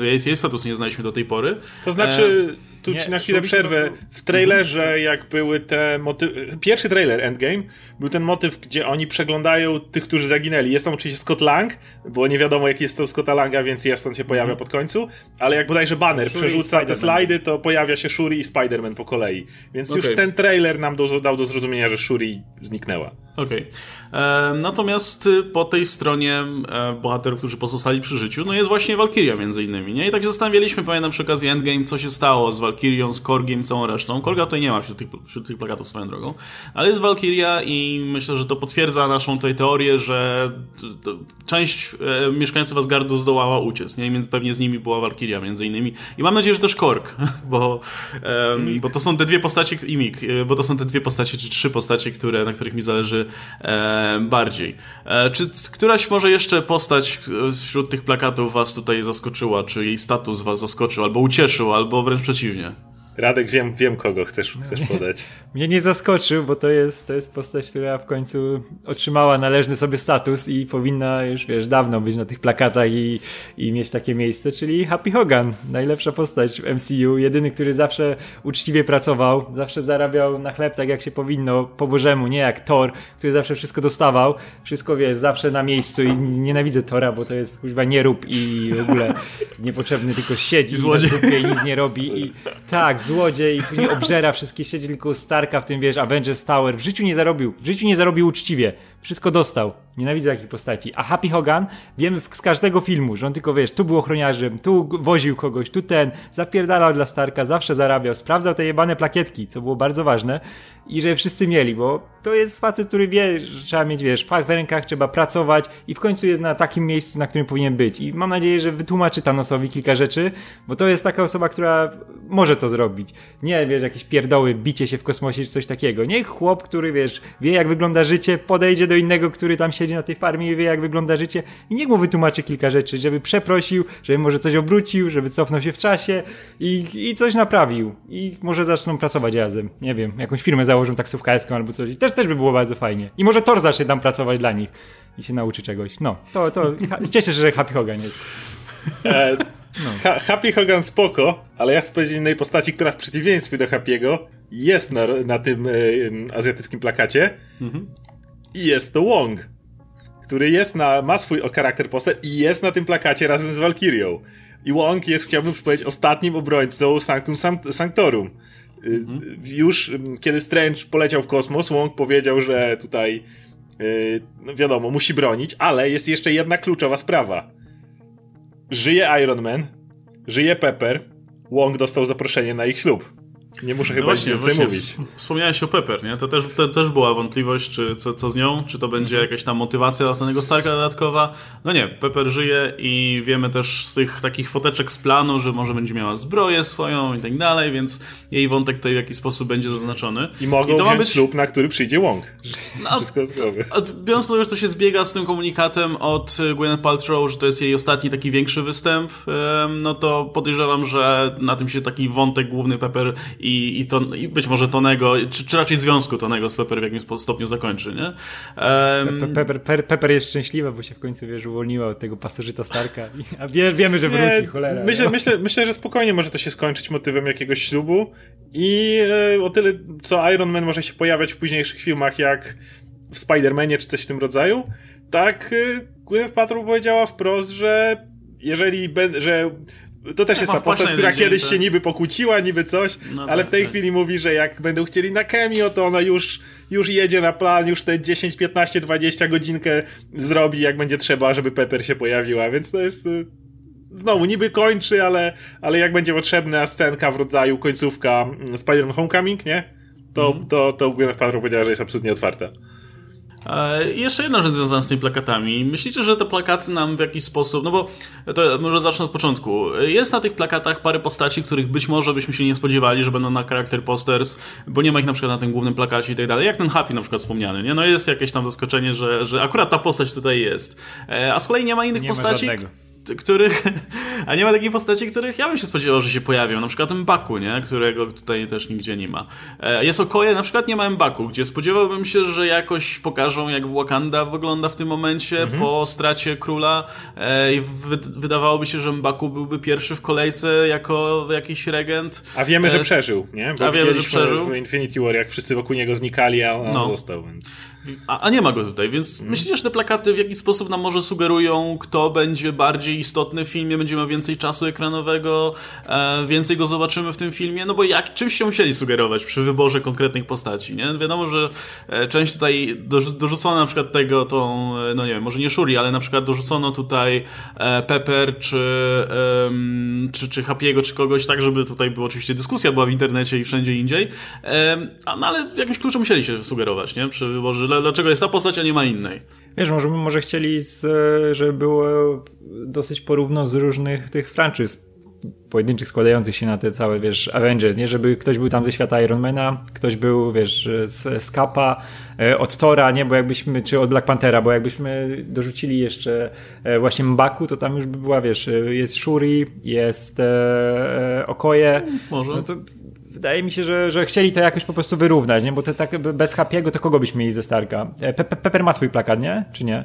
Jej, jej status nie znaliśmy do tej pory. To znaczy, tu ci na chwilę przerwę. W trailerze, jak były te motywy. Pierwszy trailer Endgame był ten motyw, gdzie oni przeglądają tych, którzy zaginęli. Jest tam oczywiście Scott Lang, bo nie wiadomo, jaki jest to Scotta Langa, więc jest on się pojawia mm. pod końcu. Ale jak bodajże banner Shuri przerzuca te slajdy, to pojawia się Shuri i Spider-Man po kolei. Więc okay. już ten trailer nam do, dał do zrozumienia, że Shuri zniknęła. Okej. Okay. Natomiast y, po tej stronie e, bohaterów, którzy pozostali przy życiu, no jest właśnie Valkyria między innymi, nie? I tak się zastanawialiśmy, pamiętam przy okazji Endgame, co się stało z Valkyrią, z Korgiem, całą resztą. Korga tutaj nie ma wśród tych, wśród tych plakatów swoją drogą, ale jest Valkyria i myślę, że to potwierdza naszą tutaj teorię, że część e, mieszkańców Asgardu zdołała uciec, nie? I pewnie z nimi była Valkyria między innymi. I mam nadzieję, że też Korg, bo, bo to są te dwie postacie, i Mik, e, bo to są te dwie postacie, czy trzy postacie, które, na których mi zależy e, bardziej. E, czy któraś może jeszcze postać wśród tych plakatów was tutaj zaskoczyła, czy jej status was zaskoczył, albo ucieszył, albo wręcz przeciwnie? Radek, wiem, wiem kogo chcesz, chcesz podać. Mnie nie zaskoczył, bo to jest, to jest postać, która w końcu otrzymała należny sobie status i powinna już, wiesz, dawno być na tych plakatach i, i mieć takie miejsce, czyli Happy Hogan. Najlepsza postać w MCU, jedyny, który zawsze uczciwie pracował, zawsze zarabiał na chleb tak jak się powinno, po bożemu, nie jak Thor, który zawsze wszystko dostawał, wszystko, wiesz, zawsze na miejscu i nienawidzę Tora, bo to jest chyba nie rób i w ogóle niepotrzebny, tylko siedzi i, i nic nie robi i tak, złodziej i później obżera wszystkie siedzi tylko Starka w tym, wiesz, Avengers Tower. W życiu nie zarobił, w życiu nie zarobił uczciwie. Wszystko dostał. Nienawidzę takich postaci. A Happy Hogan, wiemy z każdego filmu, że on tylko, wiesz, tu był ochroniarzem, tu woził kogoś, tu ten, zapierdalał dla Starka, zawsze zarabiał, sprawdzał te jebane plakietki, co było bardzo ważne i że wszyscy mieli, bo to jest facet, który wie, że trzeba mieć, wiesz, fach w rękach, trzeba pracować i w końcu jest na takim miejscu, na którym powinien być. I mam nadzieję, że wytłumaczy Thanosowi kilka rzeczy, bo to jest taka osoba, która może to zrobić. Nie, wiesz, jakieś pierdoły, bicie się w kosmosie czy coś takiego. Niech chłop, który, wiesz, wie jak wygląda życie, podejdzie do innego, który tam siedzi na tej farmie i wie jak wygląda życie i niech mu wytłumaczy kilka rzeczy, żeby przeprosił, żeby może coś obrócił, żeby cofnął się w czasie i, i coś naprawił. I może zaczną pracować razem. Nie wiem, jakąś firmę założą taksówkarską albo coś. I też, też by było bardzo fajnie. I może Thor zacznie tam pracować dla nich i się nauczy czegoś. No, to, to cieszę się, że Happy Hogan jest. E, no. Happy Hogan spoko, ale ja chcę powiedzieć innej postaci, która w przeciwieństwie do Happy'ego jest na, na tym e, azjatyckim plakacie. Mhm. I jest to Wong który jest na, ma swój charakter postać i jest na tym plakacie razem z Valkyrią. I Wong jest, chciałbym powiedzieć, ostatnim obrońcą Sanctum Sanctorum. Mhm. Już kiedy Strange poleciał w kosmos, Wong powiedział, że tutaj yy, no wiadomo, musi bronić, ale jest jeszcze jedna kluczowa sprawa. Żyje Iron Man, żyje Pepper, Wong dostał zaproszenie na ich ślub. Nie muszę no chyba właśnie, więcej właśnie mówić. Wspomniałeś o Pepper, nie? To też, to też była wątpliwość, czy co, co z nią, czy to będzie mhm. jakaś tam motywacja dla tego Starka dodatkowa. No nie, Pepper żyje i wiemy też z tych takich foteczek z planu, że może będzie miała zbroję swoją i tak dalej, więc jej wątek tutaj w jakiś sposób będzie zaznaczony. I mogą I to ma być ślub, na który przyjdzie Wong. No, Wszystko z głowy. Biorąc pod uwagę, że to się zbiega z tym komunikatem od Gwyneth Paltrow, że to jest jej ostatni taki większy występ, no to podejrzewam, że na tym się taki wątek główny Pepper i, i, to, i być może Tonego, czy, czy raczej związku Tonego z Pepper w jakimś stopniu zakończy, nie? Um... Pepper, Pepper, Pepper jest szczęśliwa, bo się w końcu, wiesz, uwolniła od tego pasożyta Starka, a wie, wiemy, że wróci, nie, cholera. Myślę, no. myślę, myślę, że spokojnie może to się skończyć motywem jakiegoś ślubu i e, o tyle, co Iron Man może się pojawiać w późniejszych filmach, jak w Spider-Manie czy coś w tym rodzaju, tak e, Gwyneth Paltrow powiedziała wprost, że jeżeli, że to też jest ta postać, która kiedyś się niby pokłóciła, niby coś, no ale tak, w tej tak. chwili mówi, że jak będą chcieli na Kemio, to ona już, już jedzie na plan, już te 10, 15, 20 godzinkę zrobi, jak będzie trzeba, żeby Pepper się pojawiła, więc to jest y, znowu niby kończy, ale, ale jak będzie potrzebna scenka w rodzaju końcówka mm, Spider-Man Homecoming, nie? To, mm. to, to Gwyneth Paltrow powiedziała, że jest absolutnie otwarta. I jeszcze jedna rzecz związana z tymi plakatami. Myślicie, że te plakaty nam w jakiś sposób, no bo to może zacznę od początku. Jest na tych plakatach parę postaci, których być może byśmy się nie spodziewali, że będą na charakter posters, bo nie ma ich na przykład na tym głównym plakacie i tak dalej. Jak ten Happy na przykład wspomniany, nie? No jest jakieś tam zaskoczenie, że, że akurat ta postać tutaj jest. E, a z kolei nie ma innych nie postaci. Ma których. A nie ma takiej postaci, których ja bym się spodziewał, że się pojawią. Na przykład Mbaku, nie? Którego tutaj też nigdzie nie ma. E, jest Okoje, na przykład nie ma Mbaku, gdzie spodziewałbym się, że jakoś pokażą, jak Wakanda wygląda w tym momencie mhm. po stracie króla. E, I wydawałoby się, że Mbaku byłby pierwszy w kolejce jako jakiś regent. A wiemy, że e, przeżył, nie? Bo a wiemy, że przeżył. W Infinity War, jak wszyscy wokół niego znikali, a on no. został, więc. A, a, nie ma go tutaj, więc hmm. myślicie, że te plakaty w jakiś sposób nam może sugerują, kto będzie bardziej istotny w filmie, będzie miał więcej czasu ekranowego, e, więcej go zobaczymy w tym filmie, no bo jak, czymś się musieli sugerować przy wyborze konkretnych postaci, nie? Wiadomo, że e, część tutaj dorzucono na przykład tego, tą, e, no nie wiem, może nie Shuri, ale na przykład dorzucono tutaj e, Pepper, czy, e, czy, czy Happy'ego, czy kogoś, tak żeby tutaj była oczywiście dyskusja była w internecie i wszędzie indziej, e, no ale jakimś kluczem musieli się sugerować, nie? Przy wyborze dlaczego jest ta postać, a nie ma innej. Wiesz, może, może chcieli, z, żeby było dosyć porówno z różnych tych franczyz pojedynczych składających się na te całe, wiesz, Avengers, nie? Żeby ktoś był tam ze świata Ironmana, ktoś był, wiesz, z, z Kappa, e, od Tora, nie? Bo jakbyśmy, czy od Black Panthera, bo jakbyśmy dorzucili jeszcze e, właśnie Mbaku, to tam już by była, wiesz, e, jest Shuri, jest e, Okoje. Może. No to wydaje mi się, że, że chcieli to jakoś po prostu wyrównać, nie? Bo te, tak bez Happy'ego to kogo byśmy mieli ze Starka? E, Pe Pepper ma swój plakat, nie? Czy nie?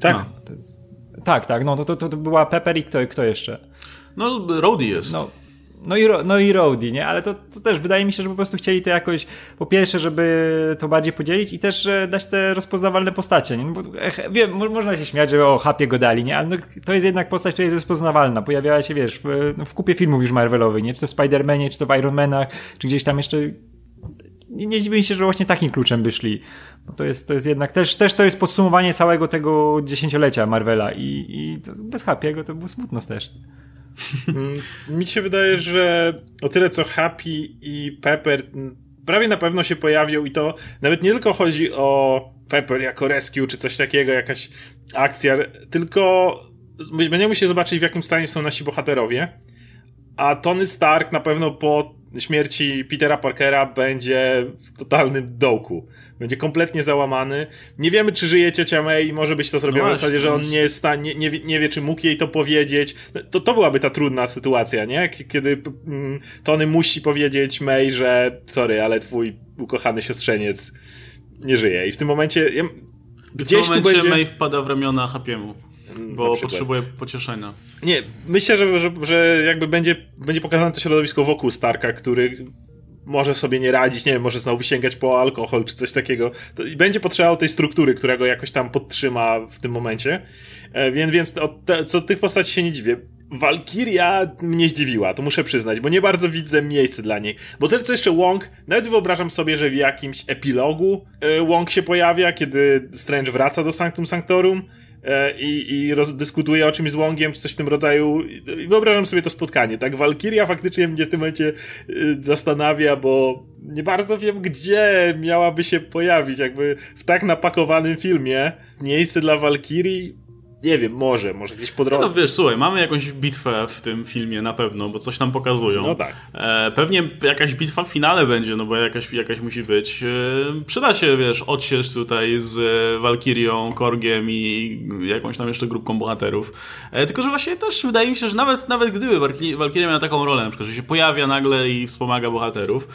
Tak. No, jest... Tak, tak, no to, to, to była Pepper i kto, kto jeszcze? No, Rody jest. No, no i, no i Rody, nie? Ale to, to też wydaje mi się, że po prostu chcieli to jakoś, po pierwsze, żeby to bardziej podzielić i też dać te rozpoznawalne postacie, nie? No bo, wiem, można się śmiać, że o, Happy go dali, nie? Ale no, to jest jednak postać, która jest rozpoznawalna. Pojawiała się, wiesz, w, w kupie filmów już Marvelowych, nie? Czy to w Spider-Manie, czy to w Iron Manach, czy gdzieś tam jeszcze nie, nie dziwię się, że właśnie takim kluczem by szli. Bo to jest, to jest jednak też, też to jest podsumowanie całego tego dziesięciolecia Marvela i, i bez Happy'ego to było smutno też. Mi się wydaje, że o tyle co Happy i Pepper prawie na pewno się pojawią i to nawet nie tylko chodzi o Pepper jako rescue czy coś takiego, jakaś akcja, tylko będziemy się zobaczyć w jakim stanie są nasi bohaterowie. A Tony Stark na pewno po śmierci Petera Parkera będzie w totalnym dołku. Będzie kompletnie załamany. Nie wiemy, czy żyje ciocia May i może być to zrobione no w zasadzie, że on nie jest nie, nie, nie wie, czy mógł jej to powiedzieć. To, to byłaby ta trudna sytuacja, nie? Kiedy mm, Tony musi powiedzieć May, że sorry, ale twój ukochany siostrzeniec nie żyje. I w tym momencie... Ja, gdzieś w tym momencie tu będzie... May wpada w ramiona Hapiemu. Bo potrzebuje pocieszenia. Nie, myślę, że, że, że jakby będzie, będzie pokazane to środowisko wokół Starka, który może sobie nie radzić, nie wiem, może znowu sięgać po alkohol czy coś takiego. To będzie potrzebował tej struktury, która go jakoś tam podtrzyma w tym momencie. E, więc, więc od te, co tych postaci się nie dziwię. Walkiria mnie zdziwiła, to muszę przyznać, bo nie bardzo widzę miejsca dla niej. Bo tyle co jeszcze Wong, nawet wyobrażam sobie, że w jakimś epilogu e, Wong się pojawia, kiedy Strange wraca do Sanctum Sanctorum i, i roz, dyskutuje o czymś z Wongiem, czy coś w tym rodzaju. I wyobrażam sobie to spotkanie, tak? Walkiria faktycznie mnie w tym momencie zastanawia, bo nie bardzo wiem, gdzie miałaby się pojawić, jakby w tak napakowanym filmie miejsce dla Walkirii nie wiem, może, może gdzieś po drodze. No wiesz, słuchaj, mamy jakąś bitwę w tym filmie na pewno, bo coś tam pokazują. No tak. E, pewnie jakaś bitwa w finale będzie, no bo jakaś, jakaś musi być. E, przyda się, wiesz, odsiecz tutaj z Walkirią, Korgiem i jakąś tam jeszcze grupką bohaterów. E, tylko, że właśnie też wydaje mi się, że nawet, nawet gdyby Walkiria miała taką rolę, na przykład, że się pojawia nagle i wspomaga bohaterów,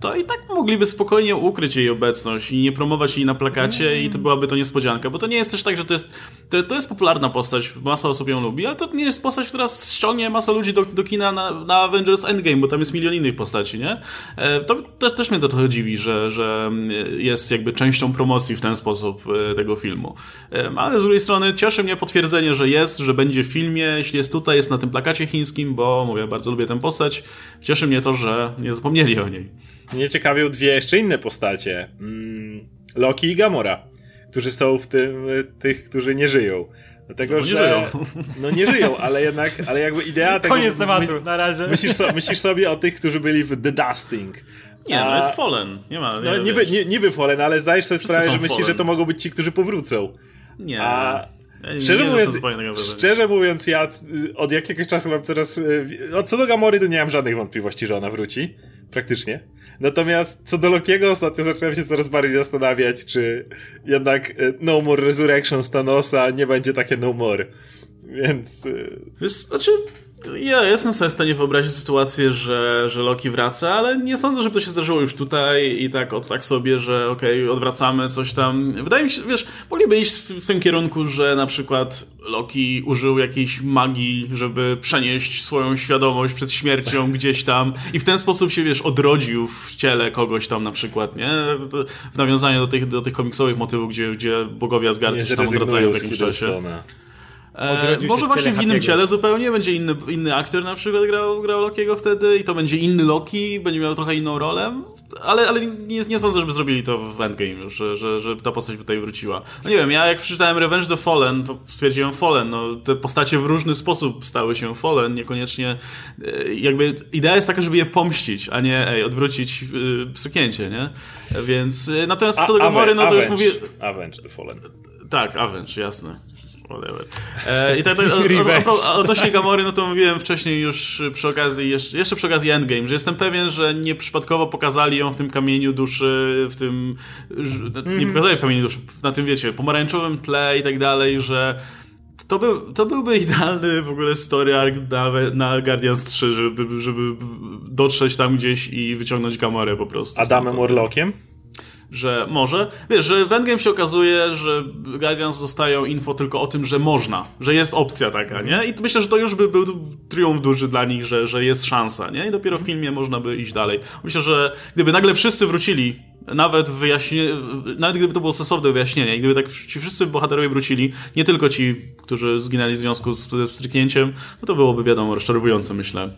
to i tak mogliby spokojnie ukryć jej obecność i nie promować jej na plakacie mm. i to byłaby to niespodzianka, bo to nie jest też tak, że to jest to, to jest popularna postać, masa osób ją lubi, ale to nie jest postać, która ściągnie masę ludzi do, do kina na, na Avengers Endgame, bo tam jest milion innych postaci, nie? E, to, to też mnie to trochę dziwi, że, że mm, jest jakby częścią promocji w ten sposób e, tego filmu. E, ale z drugiej strony cieszy mnie potwierdzenie, że jest, że będzie w filmie, jeśli jest tutaj, jest na tym plakacie chińskim, bo mówię, bardzo lubię tę postać. Cieszy mnie to, że nie zapomnieli o niej. Mnie ciekawią dwie jeszcze inne postacie. Mm, Loki i Gamora którzy są w tym, tych, którzy nie żyją. Dlatego, no, że. Nie żyją. No nie żyją, ale jednak, ale jakby idea tego. Koniec tematu, na razie. Myślisz, so, myślisz sobie o tych, którzy byli w The Dusting. Nie, no jest Fallen. Nie ma. Nie no niby, nie, niby Fallen, ale zdajesz sobie sprawę, że myślisz, fallen. że to mogą być ci, którzy powrócą. Nie. A ja szczerze, nie mówiąc, szczerze mówiąc, ja od jakiegoś czasu mam coraz. Od co do Gamory, to nie mam żadnych wątpliwości, że ona wróci. Praktycznie. Natomiast co do Lokiego, ostatnio zacząłem się coraz bardziej zastanawiać, czy jednak e, No More Resurrection Thanosa nie będzie takie No More. Więc... E, Wiesz, znaczy, ja jestem sobie w stanie wyobrazić sytuację, że, że Loki wraca, ale nie sądzę, żeby to się zdarzyło już tutaj i tak od tak sobie, że okej, okay, odwracamy coś tam. Wydaje mi się, wiesz, mogliby iść w, w tym kierunku, że na przykład Loki użył jakiejś magii, żeby przenieść swoją świadomość przed śmiercią gdzieś tam i w ten sposób się, wiesz, odrodził w ciele kogoś tam na przykład, nie? W nawiązaniu do tych, do tych komiksowych motywów, gdzie, gdzie bogowie Asgardy się tam odradzają w jakimś czasie. E, może właśnie w innym ciele zupełnie, będzie inny, inny aktor na przykład grał, grał Lokiego wtedy i to będzie inny Loki, będzie miał trochę inną rolę, ale, ale nie, nie sądzę, żeby zrobili to w Endgame już, że, że, że ta postać by tutaj wróciła. No nie wiem, ja jak przeczytałem Revenge the Fallen, to stwierdziłem Fallen, no te postacie w różny sposób stały się Fallen, niekoniecznie e, jakby idea jest taka, żeby je pomścić, a nie ej, odwrócić yy, psuknięcie, nie? Więc e, natomiast co do Gamory, no to już mówię... Avenge the Fallen. Tak, Avenge, jasne. Whatever. E, I tak, tak od, odnośnie Gamory, no to mówiłem wcześniej już przy okazji, jeszcze, jeszcze przy okazji Endgame, że jestem pewien, że nieprzypadkowo pokazali ją w tym kamieniu duszy, w tym, nie mhm. pokazali w kamieniu duszy, na tym wiecie, pomarańczowym tle i tak dalej, że to, był, to byłby idealny w ogóle story arc na, na Guardians 3, żeby, żeby dotrzeć tam gdzieś i wyciągnąć Gamorę po prostu. Adamem Warlockiem? Że może. Wiesz, że w Endgame się okazuje, że Guardians dostają info tylko o tym, że można, że jest opcja taka, nie? I myślę, że to już by był triumf duży dla nich, że, że jest szansa, nie? I dopiero w filmie można by iść dalej. Myślę, że gdyby nagle wszyscy wrócili nawet wyjaśnie, nawet gdyby to było sensowne wyjaśnienie, gdyby tak ci wszyscy bohaterowie wrócili, nie tylko ci, którzy zginęli w związku z stryknięciem, no to byłoby wiadomo rozczarowujące, myślę,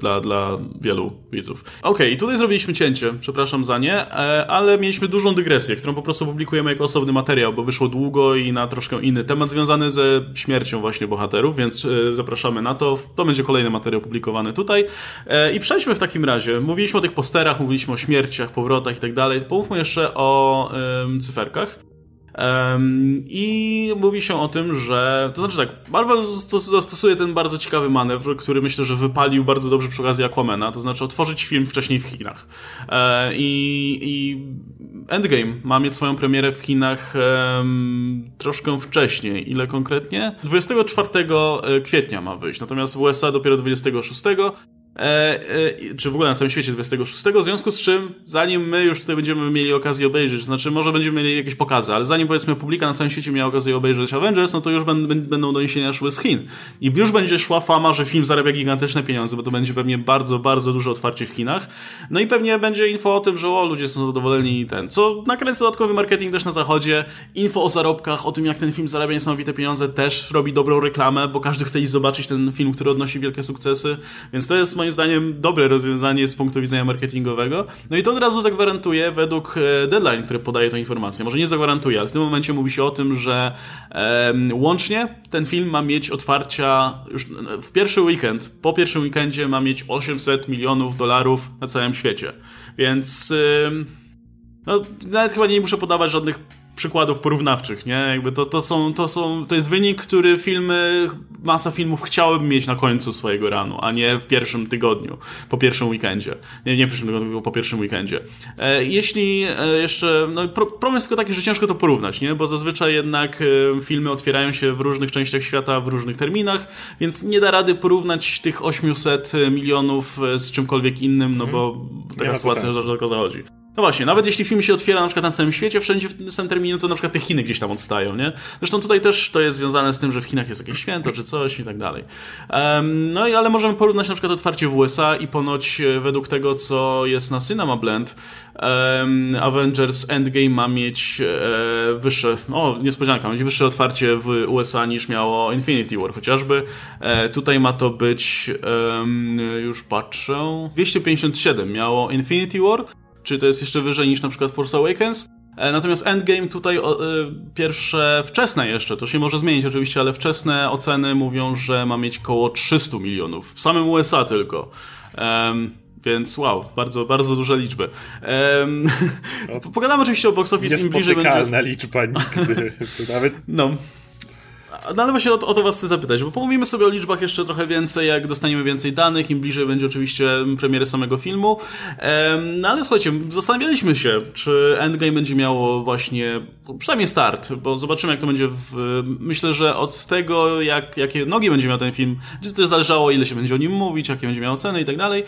dla, dla wielu widzów. Okej, okay, i tutaj zrobiliśmy cięcie, przepraszam za nie, e, ale mieliśmy dużą dygresję, którą po prostu publikujemy jako osobny materiał, bo wyszło długo i na troszkę inny temat związany ze śmiercią właśnie bohaterów, więc e, zapraszamy na to. To będzie kolejny materiał publikowany tutaj. E, I przejdźmy w takim razie. Mówiliśmy o tych posterach, mówiliśmy o śmierciach, powrotach i tak dalej Pomówmy jeszcze o ym, cyferkach. Um, I mówi się o tym, że. To znaczy tak, Marvel zastosuje ten bardzo ciekawy manewr, który myślę, że wypalił bardzo dobrze przy okazji Aquamena, to znaczy otworzyć film wcześniej w Chinach. E, i, I Endgame ma mieć swoją premierę w Chinach um, troszkę wcześniej. Ile konkretnie? 24 e, kwietnia ma wyjść, natomiast w USA dopiero 26. E, e, czy w ogóle na całym świecie 26. W związku z czym, zanim my już tutaj będziemy mieli okazję obejrzeć, znaczy może będziemy mieli jakieś pokazy, ale zanim powiedzmy publika na całym świecie miała okazję obejrzeć Avengers, no to już będą doniesienia szły z Chin. I już będzie szła fama, że film zarabia gigantyczne pieniądze, bo to będzie pewnie bardzo, bardzo duże otwarcie w Chinach. No i pewnie będzie info o tym, że o, ludzie są zadowoleni i ten. Co nakręca dodatkowy marketing też na zachodzie. Info o zarobkach, o tym jak ten film zarabia niesamowite pieniądze też robi dobrą reklamę, bo każdy chce iść zobaczyć ten film, który odnosi wielkie sukcesy. Więc to jest moim zdaniem dobre rozwiązanie z punktu widzenia marketingowego. No i to od razu zagwarantuje według e, deadline, który podaje tę informację. Może nie zagwarantuje, ale w tym momencie mówi się o tym, że łącznie ten film ma mieć otwarcia już w pierwszy weekend. Po pierwszym weekendzie ma mieć 800 milionów dolarów na całym świecie. Więc no, nawet chyba nie muszę podawać żadnych przykładów porównawczych, nie? Jakby to, to, są, to, są, to jest wynik, który filmy, masa filmów chciałoby mieć na końcu swojego ranu, a nie w pierwszym tygodniu, po pierwszym weekendzie. Nie, nie w pierwszym tygodniu, tylko po pierwszym weekendzie. E, jeśli e, jeszcze, no pro, problem jest tylko taki, że ciężko to porównać, nie? Bo zazwyczaj jednak e, filmy otwierają się w różnych częściach świata, w różnych terminach, więc nie da rady porównać tych 800 milionów z czymkolwiek innym, no bo mhm. taka sytuacja tylko zachodzi. No właśnie, nawet jeśli film się otwiera na przykład na całym świecie, wszędzie w tym samym terminie, to na przykład te Chiny gdzieś tam odstają, nie? Zresztą tutaj też to jest związane z tym, że w Chinach jest jakieś święto czy coś i tak dalej. Um, no i ale możemy porównać na przykład otwarcie w USA i ponoć e, według tego, co jest na Cinema Blend, um, Avengers Endgame ma mieć e, wyższe, o niespodzianka, ma mieć wyższe otwarcie w USA niż miało Infinity War chociażby. E, tutaj ma to być, um, już patrzę, 257 miało Infinity War, czy to jest jeszcze wyżej niż na przykład Force Awakens. E, natomiast Endgame tutaj y, pierwsze wczesne jeszcze, to się może zmienić oczywiście, ale wczesne oceny mówią, że ma mieć około 300 milionów. W samym USA tylko. Um, więc wow, bardzo, bardzo duże liczby. Um, no, pogadamy oczywiście o box office im bliżej będzie. liczba nigdy. nawet... No. No ale właśnie o, o, to was chcę zapytać, bo pomówimy sobie o liczbach jeszcze trochę więcej, jak dostaniemy więcej danych, im bliżej będzie oczywiście premiery samego filmu. No ale słuchajcie, zastanawialiśmy się, czy Endgame będzie miało właśnie przynajmniej start, bo zobaczymy jak to będzie w... Myślę, że od tego, jak, jakie nogi będzie miał ten film, będzie też zależało, ile się będzie o nim mówić, jakie będzie miał ceny i tak dalej.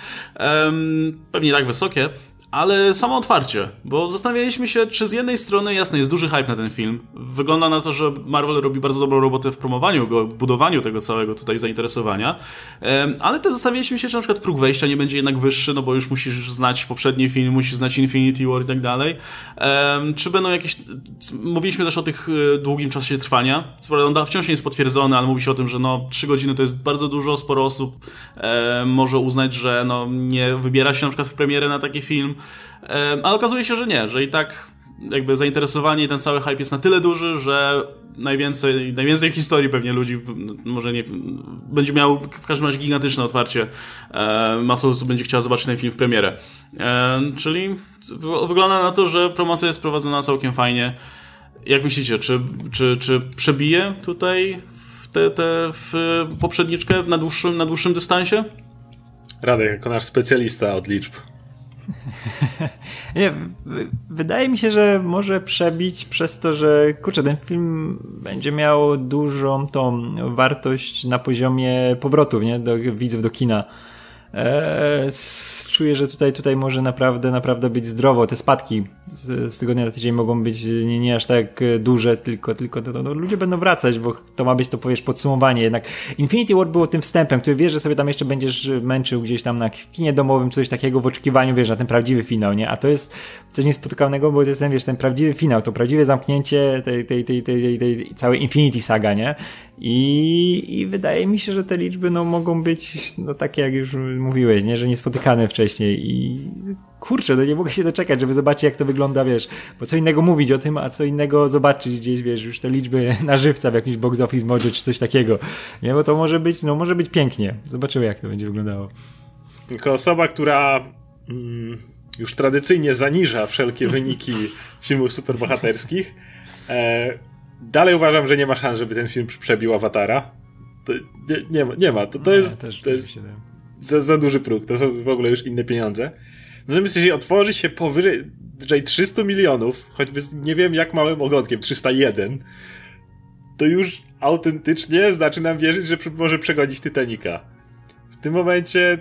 Pewnie tak wysokie ale samo otwarcie, bo zastanawialiśmy się, czy z jednej strony, jasne, jest duży hype na ten film. Wygląda na to, że Marvel robi bardzo dobrą robotę w promowaniu go, budowaniu tego całego tutaj zainteresowania, ale też zastanawialiśmy się, czy na przykład próg wejścia nie będzie jednak wyższy, no bo już musisz znać poprzedni film, musisz znać Infinity War i tak dalej. Czy będą jakieś... Mówiliśmy też o tych e, długim czasie trwania. On wciąż nie jest potwierdzony, ale mówi się o tym, że no 3 godziny to jest bardzo dużo, sporo osób może uznać, że no nie wybiera się na przykład w premierę na taki film, ale okazuje się, że nie, że i tak jakby zainteresowanie i ten cały hype jest na tyle duży, że najwięcej, najwięcej w historii pewnie ludzi może nie, będzie miał w każdym razie gigantyczne otwarcie. Masa osób będzie chciała zobaczyć ten film w premierę. Czyli wygląda na to, że promocja jest prowadzona całkiem fajnie. Jak myślicie, czy, czy, czy przebije tutaj te, te w poprzedniczkę na dłuższym, na dłuższym dystansie? Radek, jako nasz specjalista od liczb. Nie, wydaje mi się, że może przebić przez to, że kurczę, ten film będzie miał dużą tą wartość na poziomie powrotów, nie? Do widzów do kina. Eee, czuję, że tutaj, tutaj może naprawdę, naprawdę być zdrowo. Te spadki z, z tygodnia na tydzień mogą być nie, nie aż tak duże, tylko, tylko to, no, ludzie będą wracać, bo to ma być to, powiesz, podsumowanie. Jednak Infinity War było tym wstępem, który wiesz, że sobie tam jeszcze będziesz męczył gdzieś tam na kinie domowym, coś takiego w oczekiwaniu, wiesz, na ten prawdziwy finał, nie? A to jest coś niespotykanego, bo to jest ten, wiesz, ten prawdziwy finał, to prawdziwe zamknięcie tej, tej, tej, tej, tej, tej całej Infinity Saga, nie? I, I wydaje mi się, że te liczby no, mogą być no, takie, jak już mówiłeś, nie? że niespotykane wcześniej. I kurczę, no nie mogę się doczekać, żeby zobaczyć, jak to wygląda, wiesz. Bo co innego mówić o tym, a co innego zobaczyć gdzieś, wiesz, już te liczby na żywca w jakimś box office modzie czy coś takiego. Nie, bo to może być, no może być pięknie. Zobaczymy, jak to będzie wyglądało. Jako osoba, która mm, już tradycyjnie zaniża wszelkie wyniki filmów superbohaterskich, e, dalej uważam, że nie ma szans, żeby ten film przebił Awatara. To nie, nie, ma, nie ma. To, to no, jest, to jest za, za duży próg. To są w ogóle już inne pieniądze. Natomiast jeśli otworzy się powyżej 300 milionów, choćby z nie wiem jak małym ogonkiem, 301, to już autentycznie zaczynam wierzyć, że może przegonić Titanica. W tym momencie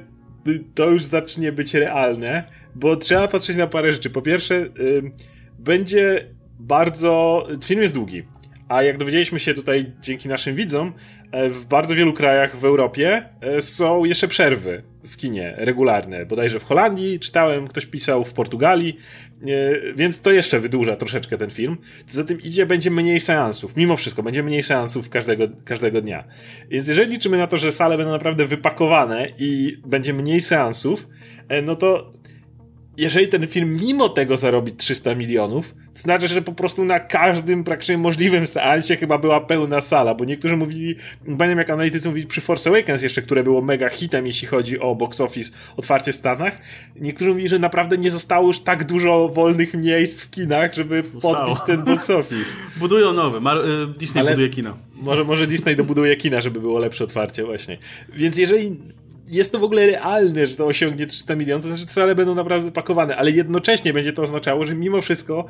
to już zacznie być realne, bo trzeba patrzeć na parę rzeczy. Po pierwsze, y, będzie bardzo. Film jest długi. A jak dowiedzieliśmy się tutaj dzięki naszym widzom, e, w bardzo wielu krajach w Europie e, są jeszcze przerwy w kinie regularne. Bodajże w Holandii czytałem, ktoś pisał w Portugalii, e, więc to jeszcze wydłuża troszeczkę ten film. Za tym idzie, będzie mniej seansów. Mimo wszystko, będzie mniej seansów każdego, każdego dnia. Więc jeżeli liczymy na to, że sale będą naprawdę wypakowane i będzie mniej seansów, no to jeżeli ten film mimo tego zarobi 300 milionów, to znaczy, że po prostu na każdym praktycznie możliwym seansie chyba była pełna sala, bo niektórzy mówili, pamiętam jak analitycy mówili przy Force Awakens jeszcze, które było mega hitem, jeśli chodzi o box office, otwarcie w Stanach, niektórzy mówili, że naprawdę nie zostało już tak dużo wolnych miejsc w kinach, żeby Zostało. podbić ten box office. Budują nowe, Mar y, Disney Ale buduje kino. Może, może Disney dobuduje kina, żeby było lepsze otwarcie właśnie. Więc jeżeli jest to w ogóle realne, że to osiągnie 300 milionów, to znaczy sale będą naprawdę pakowane, ale jednocześnie będzie to oznaczało, że mimo wszystko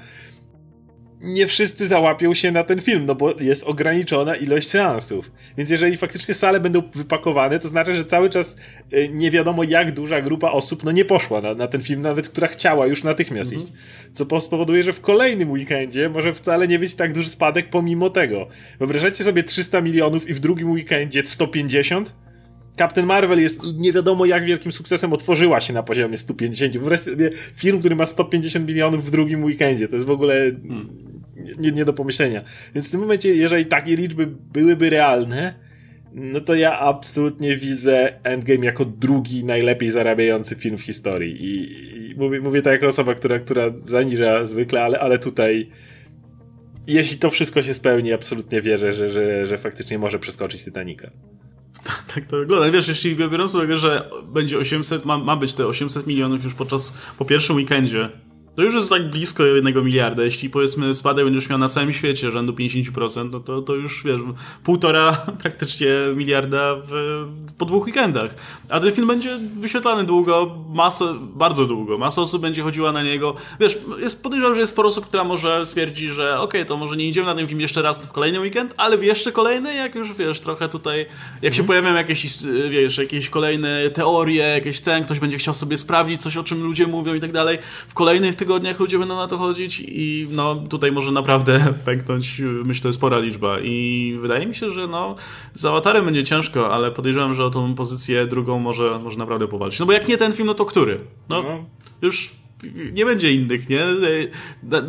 nie wszyscy załapią się na ten film, no bo jest ograniczona ilość seansów. Więc jeżeli faktycznie sale będą wypakowane, to znaczy, że cały czas y, nie wiadomo jak duża grupa osób no nie poszła na, na ten film, nawet która chciała już natychmiast mhm. iść. Co spowoduje, że w kolejnym weekendzie może wcale nie być tak duży spadek pomimo tego. Wyobrażacie sobie 300 milionów i w drugim weekendzie 150? Captain Marvel jest nie wiadomo jak wielkim sukcesem, otworzyła się na poziomie 150. Wyobraźcie sobie film, który ma 150 milionów w drugim weekendzie. To jest w ogóle hmm. nie, nie do pomyślenia. Więc w tym momencie, jeżeli takie liczby byłyby realne, no to ja absolutnie widzę Endgame jako drugi najlepiej zarabiający film w historii. I, i mówię, mówię to jako osoba, która, która zaniża zwykle, ale, ale tutaj jeśli to wszystko się spełni, absolutnie wierzę, że, że, że faktycznie może przeskoczyć Titanica. Tak to wygląda. Wiesz, jeśli biorąc pod uwagę, że będzie 800, ma, ma być te 800 milionów już podczas, po pierwszym weekendzie, to już jest tak blisko jednego miliarda. Jeśli powiedzmy spadek będziesz miał na całym świecie rzędu 50%, no to, to już wiesz, półtora praktycznie miliarda w, po dwóch weekendach. A ten film będzie wyświetlany długo, masę, bardzo długo. Masa osób będzie chodziła na niego. Wiesz, jest, podejrzewam, że jest sporo osób, która może stwierdzi, że okej, okay, to może nie idziemy na ten film jeszcze raz w kolejny weekend, ale w jeszcze kolejny, jak już wiesz, trochę tutaj, jak mhm. się pojawią jakieś, wiesz, jakieś kolejne teorie, jakieś ten, ktoś będzie chciał sobie sprawdzić coś, o czym ludzie mówią i tak dalej. W kolejnych tygodniach ludzie będą na to chodzić i no tutaj może naprawdę pęknąć, myślę, spora liczba i wydaje mi się, że no z Awatarem będzie ciężko, ale podejrzewam, że o tą pozycję drugą może, może naprawdę powalczyć. No bo jak nie ten film, no to który? No, no. już nie będzie innych, nie?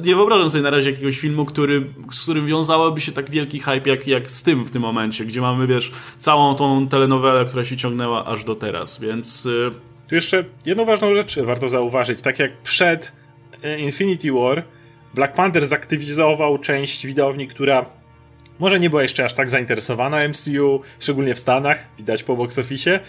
Nie wyobrażam sobie na razie jakiegoś filmu, który, z którym wiązałoby się tak wielki hype jak, jak z tym w tym momencie, gdzie mamy, wiesz, całą tą telenowelę, która się ciągnęła aż do teraz, więc... Y, tu jeszcze jedną ważną rzecz warto zauważyć. Tak jak przed E, Infinity War Black Panther zaktywizował część widowni, która może nie była jeszcze aż tak zainteresowana MCU, szczególnie w Stanach, widać po box office.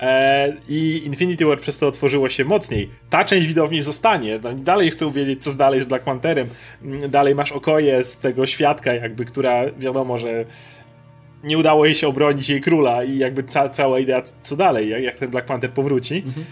E, I Infinity War przez to otworzyło się mocniej. Ta część widowni zostanie. No, dalej chcą wiedzieć, co dalej z Black Pantherem. Mm, dalej masz Okoje z tego świadka, jakby, która wiadomo, że nie udało jej się obronić jej króla i jakby ca cała idea, co dalej, jak, jak ten Black Panther powróci. Mhm.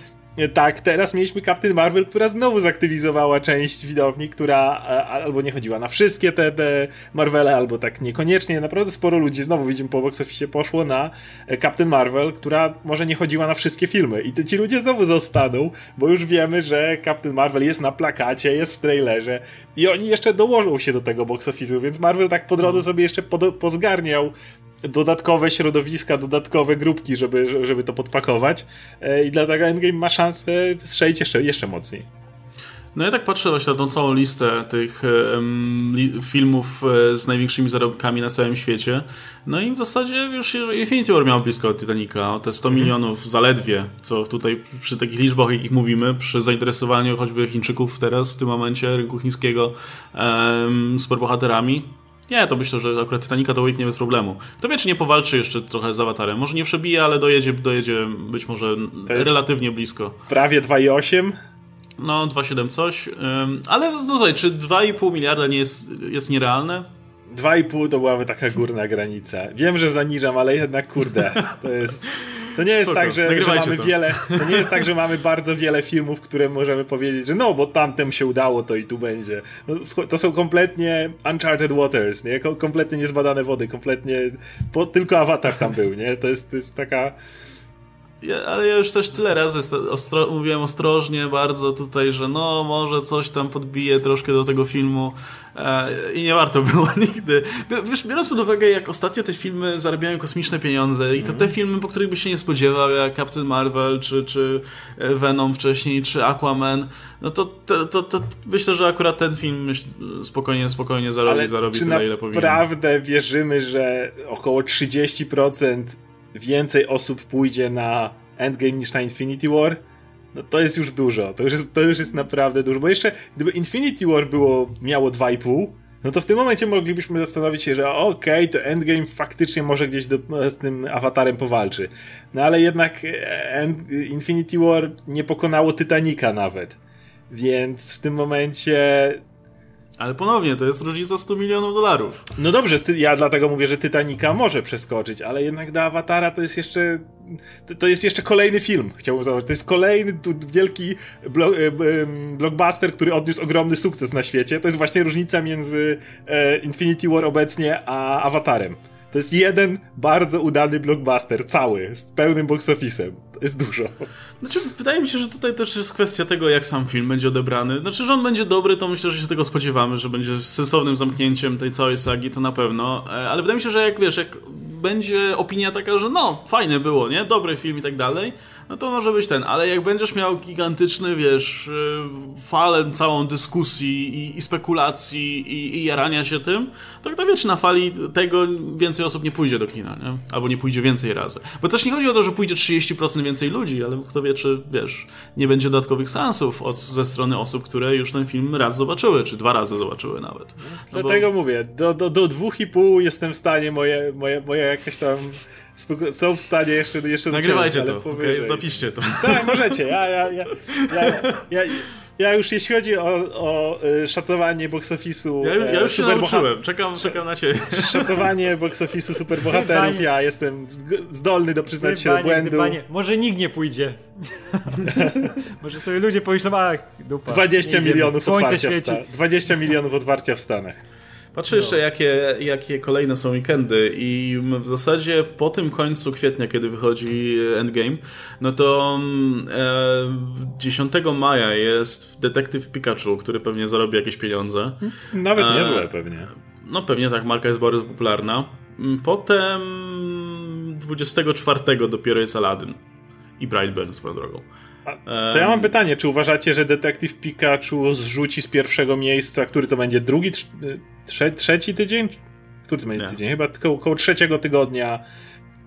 Tak, teraz mieliśmy Captain Marvel, która znowu zaktywizowała część widowni, która albo nie chodziła na wszystkie te, te Marvele, albo tak niekoniecznie. Naprawdę sporo ludzi, znowu widzimy po box office, poszło na e, Captain Marvel, która może nie chodziła na wszystkie filmy. I te, ci ludzie znowu zostaną, bo już wiemy, że Captain Marvel jest na plakacie, jest w trailerze i oni jeszcze dołożą się do tego box office'u, więc Marvel tak po drodze sobie jeszcze pozgarniał dodatkowe środowiska, dodatkowe grupki, żeby, żeby to podpakować. E, I dlatego Endgame ma szansę strzelić jeszcze, jeszcze mocniej. No ja tak patrzę właśnie na tą całą listę tych um, li, filmów e, z największymi zarobkami na całym świecie. No i w zasadzie już Infinity War miał blisko Titanica, o te 100 mhm. milionów zaledwie, co tutaj przy takich liczbach, jakich mówimy, przy zainteresowaniu choćby Chińczyków teraz, w tym momencie, rynku chińskiego, um, superbohaterami, nie, to myślę, że akurat Titanica to nie bez problemu. Kto wie, czy nie powalczy jeszcze trochę z Awatarem. Może nie przebije, ale dojedzie, dojedzie być może relatywnie blisko. Prawie 2,8? No, 2,7 coś. Ale no słuchaj, czy 2,5 miliarda nie jest, jest nierealne? 2,5 to byłaby taka górna granica. Wiem, że zaniżam, ale jednak kurde, to jest... To nie jest Spoko, tak, że, że mamy to. wiele. To nie jest tak, że mamy bardzo wiele filmów, które możemy powiedzieć, że no, bo tamtym się udało, to i tu będzie. No, to są kompletnie uncharted waters, nie? Kompletnie niezbadane wody, kompletnie. Po, tylko awatar tam był, nie? To jest, to jest taka. Ja, ale ja już też tyle razy ostro, mówiłem ostrożnie bardzo tutaj, że no może coś tam podbije troszkę do tego filmu e, i nie warto było nigdy. Wiesz, biorąc pod uwagę, jak ostatnio te filmy zarabiają kosmiczne pieniądze i to te filmy, po których byś się nie spodziewał, jak Captain Marvel, czy, czy Venom wcześniej, czy Aquaman, no to, to, to, to myślę, że akurat ten film myśl, spokojnie, spokojnie zarobi, ale zarobi tyle, ile powinien. naprawdę wierzymy, że około 30% więcej osób pójdzie na Endgame niż na Infinity War, no to jest już dużo. To już jest, to już jest naprawdę dużo. Bo jeszcze gdyby Infinity War było, miało 2,5, no to w tym momencie moglibyśmy zastanowić się, że okej, okay, to Endgame faktycznie może gdzieś do, z tym awatarem powalczy. No ale jednak e, End, Infinity War nie pokonało Titanica nawet. Więc w tym momencie ale ponownie, to jest różnica 100 milionów dolarów. No dobrze, ja dlatego mówię, że Titanica może przeskoczyć, ale jednak do Awatara to jest jeszcze to jest jeszcze kolejny film, chciałbym założyć. To jest kolejny wielki e, blockbuster, który odniósł ogromny sukces na świecie. To jest właśnie różnica między e, Infinity War obecnie a Awatarem. To jest jeden bardzo udany blockbuster, cały, z pełnym box. Jest dużo. Znaczy, wydaje mi się, że tutaj też jest kwestia tego, jak sam film będzie odebrany. Znaczy, że on będzie dobry, to myślę, że się tego spodziewamy, że będzie sensownym zamknięciem tej całej sagi, to na pewno. E, ale wydaje mi się, że jak wiesz, jak będzie opinia taka, że no, fajne było, nie? Dobry film i tak dalej, no to może być ten. Ale jak będziesz miał gigantyczny, wiesz, y, falę całą dyskusji i, i spekulacji i, i, jarania się tym, to kto wie, czy na fali tego więcej osób nie pójdzie do kina, nie? Albo nie pójdzie więcej razy. Bo też nie chodzi o to, że pójdzie 30% więcej ludzi, ale kto wie, czy, wiesz, nie będzie dodatkowych seansów od, ze strony osób, które już ten film raz zobaczyły, czy dwa razy zobaczyły nawet. No Dlatego bo... mówię, do, do, do dwóch i pół jestem w stanie moje, moje, moje jakieś tam są w stanie jeszcze, jeszcze Nagrywajcie dociąć, to, okay? zapiszcie to. Tak, możecie. Ja, ja, ja, ja, ja, ja już jeśli chodzi o, o y, szacowanie box office'u. Ja, ja już się nauczyłem, czekam, czekam na ciebie. Szacowanie box office'u superbohaterów, ja jestem zdolny do przyznać się do błędu. Panie, może nikt nie pójdzie. może sobie ludzie pomyślą, a dupa. 20 milionów otwarcia w Stanach. 20 milionów otwarcia w Stanach. Patrzę jeszcze, no. jakie, jakie kolejne są weekendy i w zasadzie po tym końcu kwietnia, kiedy wychodzi Endgame, no to e, 10 maja jest Detektyw Pikachu, który pewnie zarobi jakieś pieniądze. Nawet e, niezłe pewnie. No pewnie tak, marka jest bardzo popularna. Potem 24 dopiero jest Aladdin i Brightburn swoją drogą. To ja mam pytanie, czy uważacie, że Detektyw Pikachu zrzuci z pierwszego miejsca, który to będzie drugi, trze trzeci tydzień? Który to będzie Nie. tydzień? Chyba tylko około trzeciego tygodnia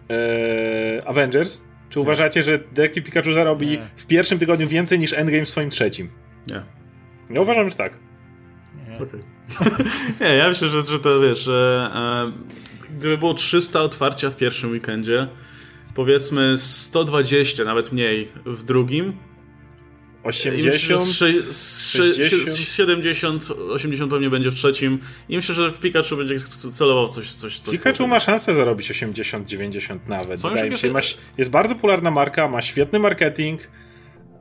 e, Avengers. Czy uważacie, że Detektyw Pikachu zarobi Nie. w pierwszym tygodniu więcej niż Endgame w swoim trzecim? Nie. Ja uważam, że tak. Nie. Okay. Nie, ja myślę, że, że to wiesz, że e, gdyby było 300 otwarcia w pierwszym weekendzie, powiedzmy 120, nawet mniej w drugim. 80, 70, 80 pewnie będzie w trzecim. I myślę, że w Pikachu będzie celował coś. coś, coś Pikachu ma szansę zarobić 80, 90 nawet. Co Wydaje mi się, ma, jest bardzo popularna marka, ma świetny marketing.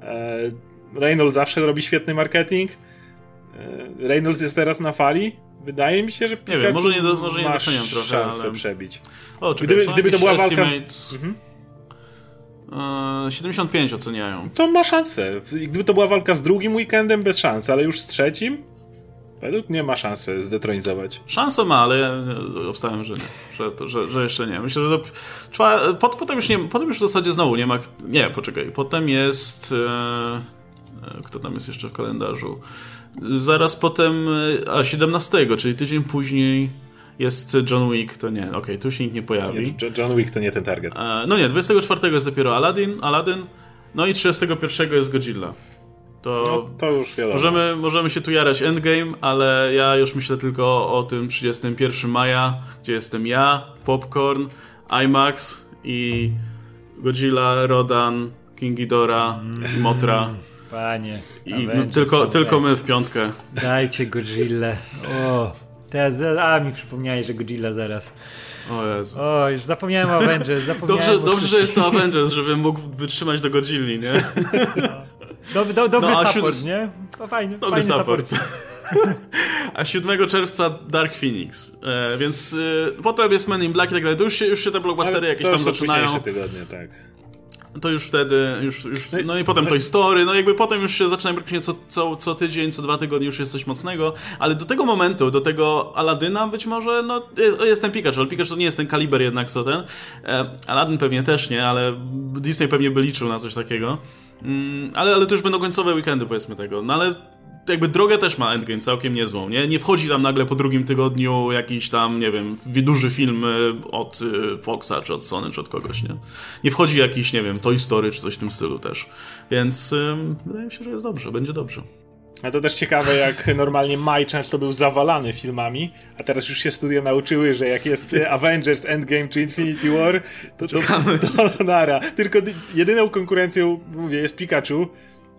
E, Reynolds zawsze robi świetny marketing. E, Reynolds jest teraz na fali. Wydaje mi się, że Pikachu nie wiem, może nie, do, może nie doceniam trochę, szansę ale... przebić. O, czekaj, gdyby, gdyby to była walka... Z... Mhm. 75 e, oceniają. To ma szansę. Gdyby to była walka z drugim weekendem, bez szans, ale już z trzecim? Według mnie ma szansę zdetronizować. Szansę ma, ale ja obstawiam, że nie. Że, to, że, że jeszcze nie. Myślę, że to, pot, potem, już nie, potem już w zasadzie znowu nie ma. Nie, poczekaj. Potem jest. E, e kto tam jest jeszcze w kalendarzu? Zaraz potem. E, a 17, czyli tydzień później jest John Wick, to nie, okej, okay, tu się nikt nie pojawi. Nie, John Wick to nie ten target. E, no nie, 24 jest dopiero Aladdin, Aladdin, no i 31 jest Godzilla. To, no, to już wiadomo. Możemy, możemy się tu jarać Endgame, ale ja już myślę tylko o tym 31 maja, gdzie jestem ja, Popcorn, IMAX i Godzilla, Rodan, King Ghidorah Motra. Panie. I tylko, tylko my w piątkę. Dajcie Godzilla. O. Teraz, a mi przypomniałeś, że Godzilla zaraz. O Jezu. O, już zapomniałem o Avengers. Zapomniałem dobrze, dobrze że jest to Avengers, żebym mógł wytrzymać do Godzilli, nie? No. Dob, do, dobry no, support, siód... nie? To fajny, dobry fajny support. support. a 7 czerwca Dark Phoenix. E, więc e, potem jest Men in Black i tak dalej. To już się, już się te blockbustery jakieś tam zaczynają. tygodnie, tak. To już wtedy, już, już, no, no i potem Toy Story, no jakby potem już się zaczyna praktycznie co, co, co tydzień, co dwa tygodnie już jest coś mocnego, ale do tego momentu, do tego Aladyna być może, no jest, jest ten Pikachu, ale Pikachu to nie jest ten kaliber jednak co ten, e, Aladdin pewnie też nie, ale Disney pewnie by liczył na coś takiego, mm, ale, ale to już będą końcowe weekendy powiedzmy tego, no ale jakby drogę też ma Endgame całkiem niezłą, nie? Nie wchodzi tam nagle po drugim tygodniu jakiś tam, nie wiem, duży film y, od y, Foxa, czy od Sony, czy od kogoś, nie? Nie wchodzi jakiś, nie wiem, Toy Story, czy coś w tym stylu też. Więc ym, wydaje mi się, że jest dobrze, będzie dobrze. A to też ciekawe, jak normalnie maj często był zawalany filmami, a teraz już się studia nauczyły, że jak jest Avengers, Endgame czy Infinity War, to to, to, to nara. Tylko jedyną konkurencją, mówię, jest Pikachu,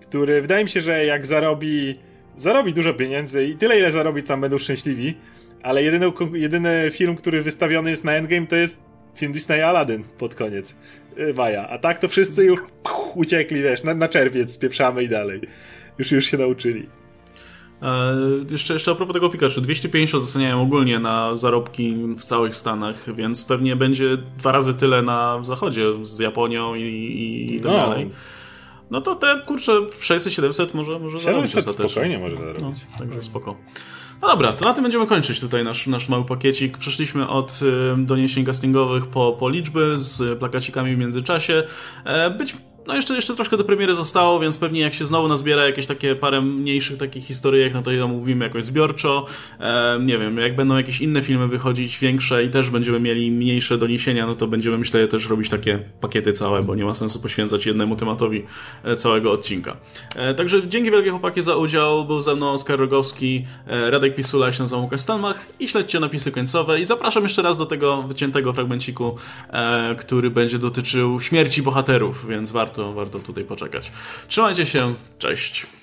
który wydaje mi się, że jak zarobi zarobi dużo pieniędzy i tyle, ile zarobi, tam będą szczęśliwi. Ale jedyny, jedyny film, który wystawiony jest na Endgame, to jest film Disney Aladdin pod koniec y, maja. A tak to wszyscy już puch, uciekli, wiesz, na, na czerwiec spieprzamy i dalej. Już, już się nauczyli. E, jeszcze, jeszcze a propos tego Pikachu, 250 doceniają ogólnie na zarobki w całych Stanach, więc pewnie będzie dwa razy tyle na zachodzie z Japonią i, i, i tak no. dalej. No to te, kurczę, 600-700 może, może 700 spokojnie może zarobić. No, także spoko. No dobra, to na tym będziemy kończyć tutaj nasz, nasz mały pakiecik. Przeszliśmy od y, doniesień castingowych po, po liczby z plakacikami w międzyczasie. E, być no jeszcze, jeszcze troszkę do premiery zostało, więc pewnie jak się znowu nazbiera jakieś takie parę mniejszych takich historyjek, no to je omówimy jakoś zbiorczo. E, nie wiem, jak będą jakieś inne filmy wychodzić, większe i też będziemy mieli mniejsze doniesienia, no to będziemy myślę też robić takie pakiety całe, bo nie ma sensu poświęcać jednemu tematowi e, całego odcinka. E, także dzięki wielkie chłopaki za udział. Był ze mną Oskar Rogowski, e, Radek Pisula, się nazywam Łukasz i śledźcie napisy końcowe i zapraszam jeszcze raz do tego wyciętego fragmenciku, e, który będzie dotyczył śmierci bohaterów, więc warto warto, warto tutaj poczekać. Trzymajcie się, cześć!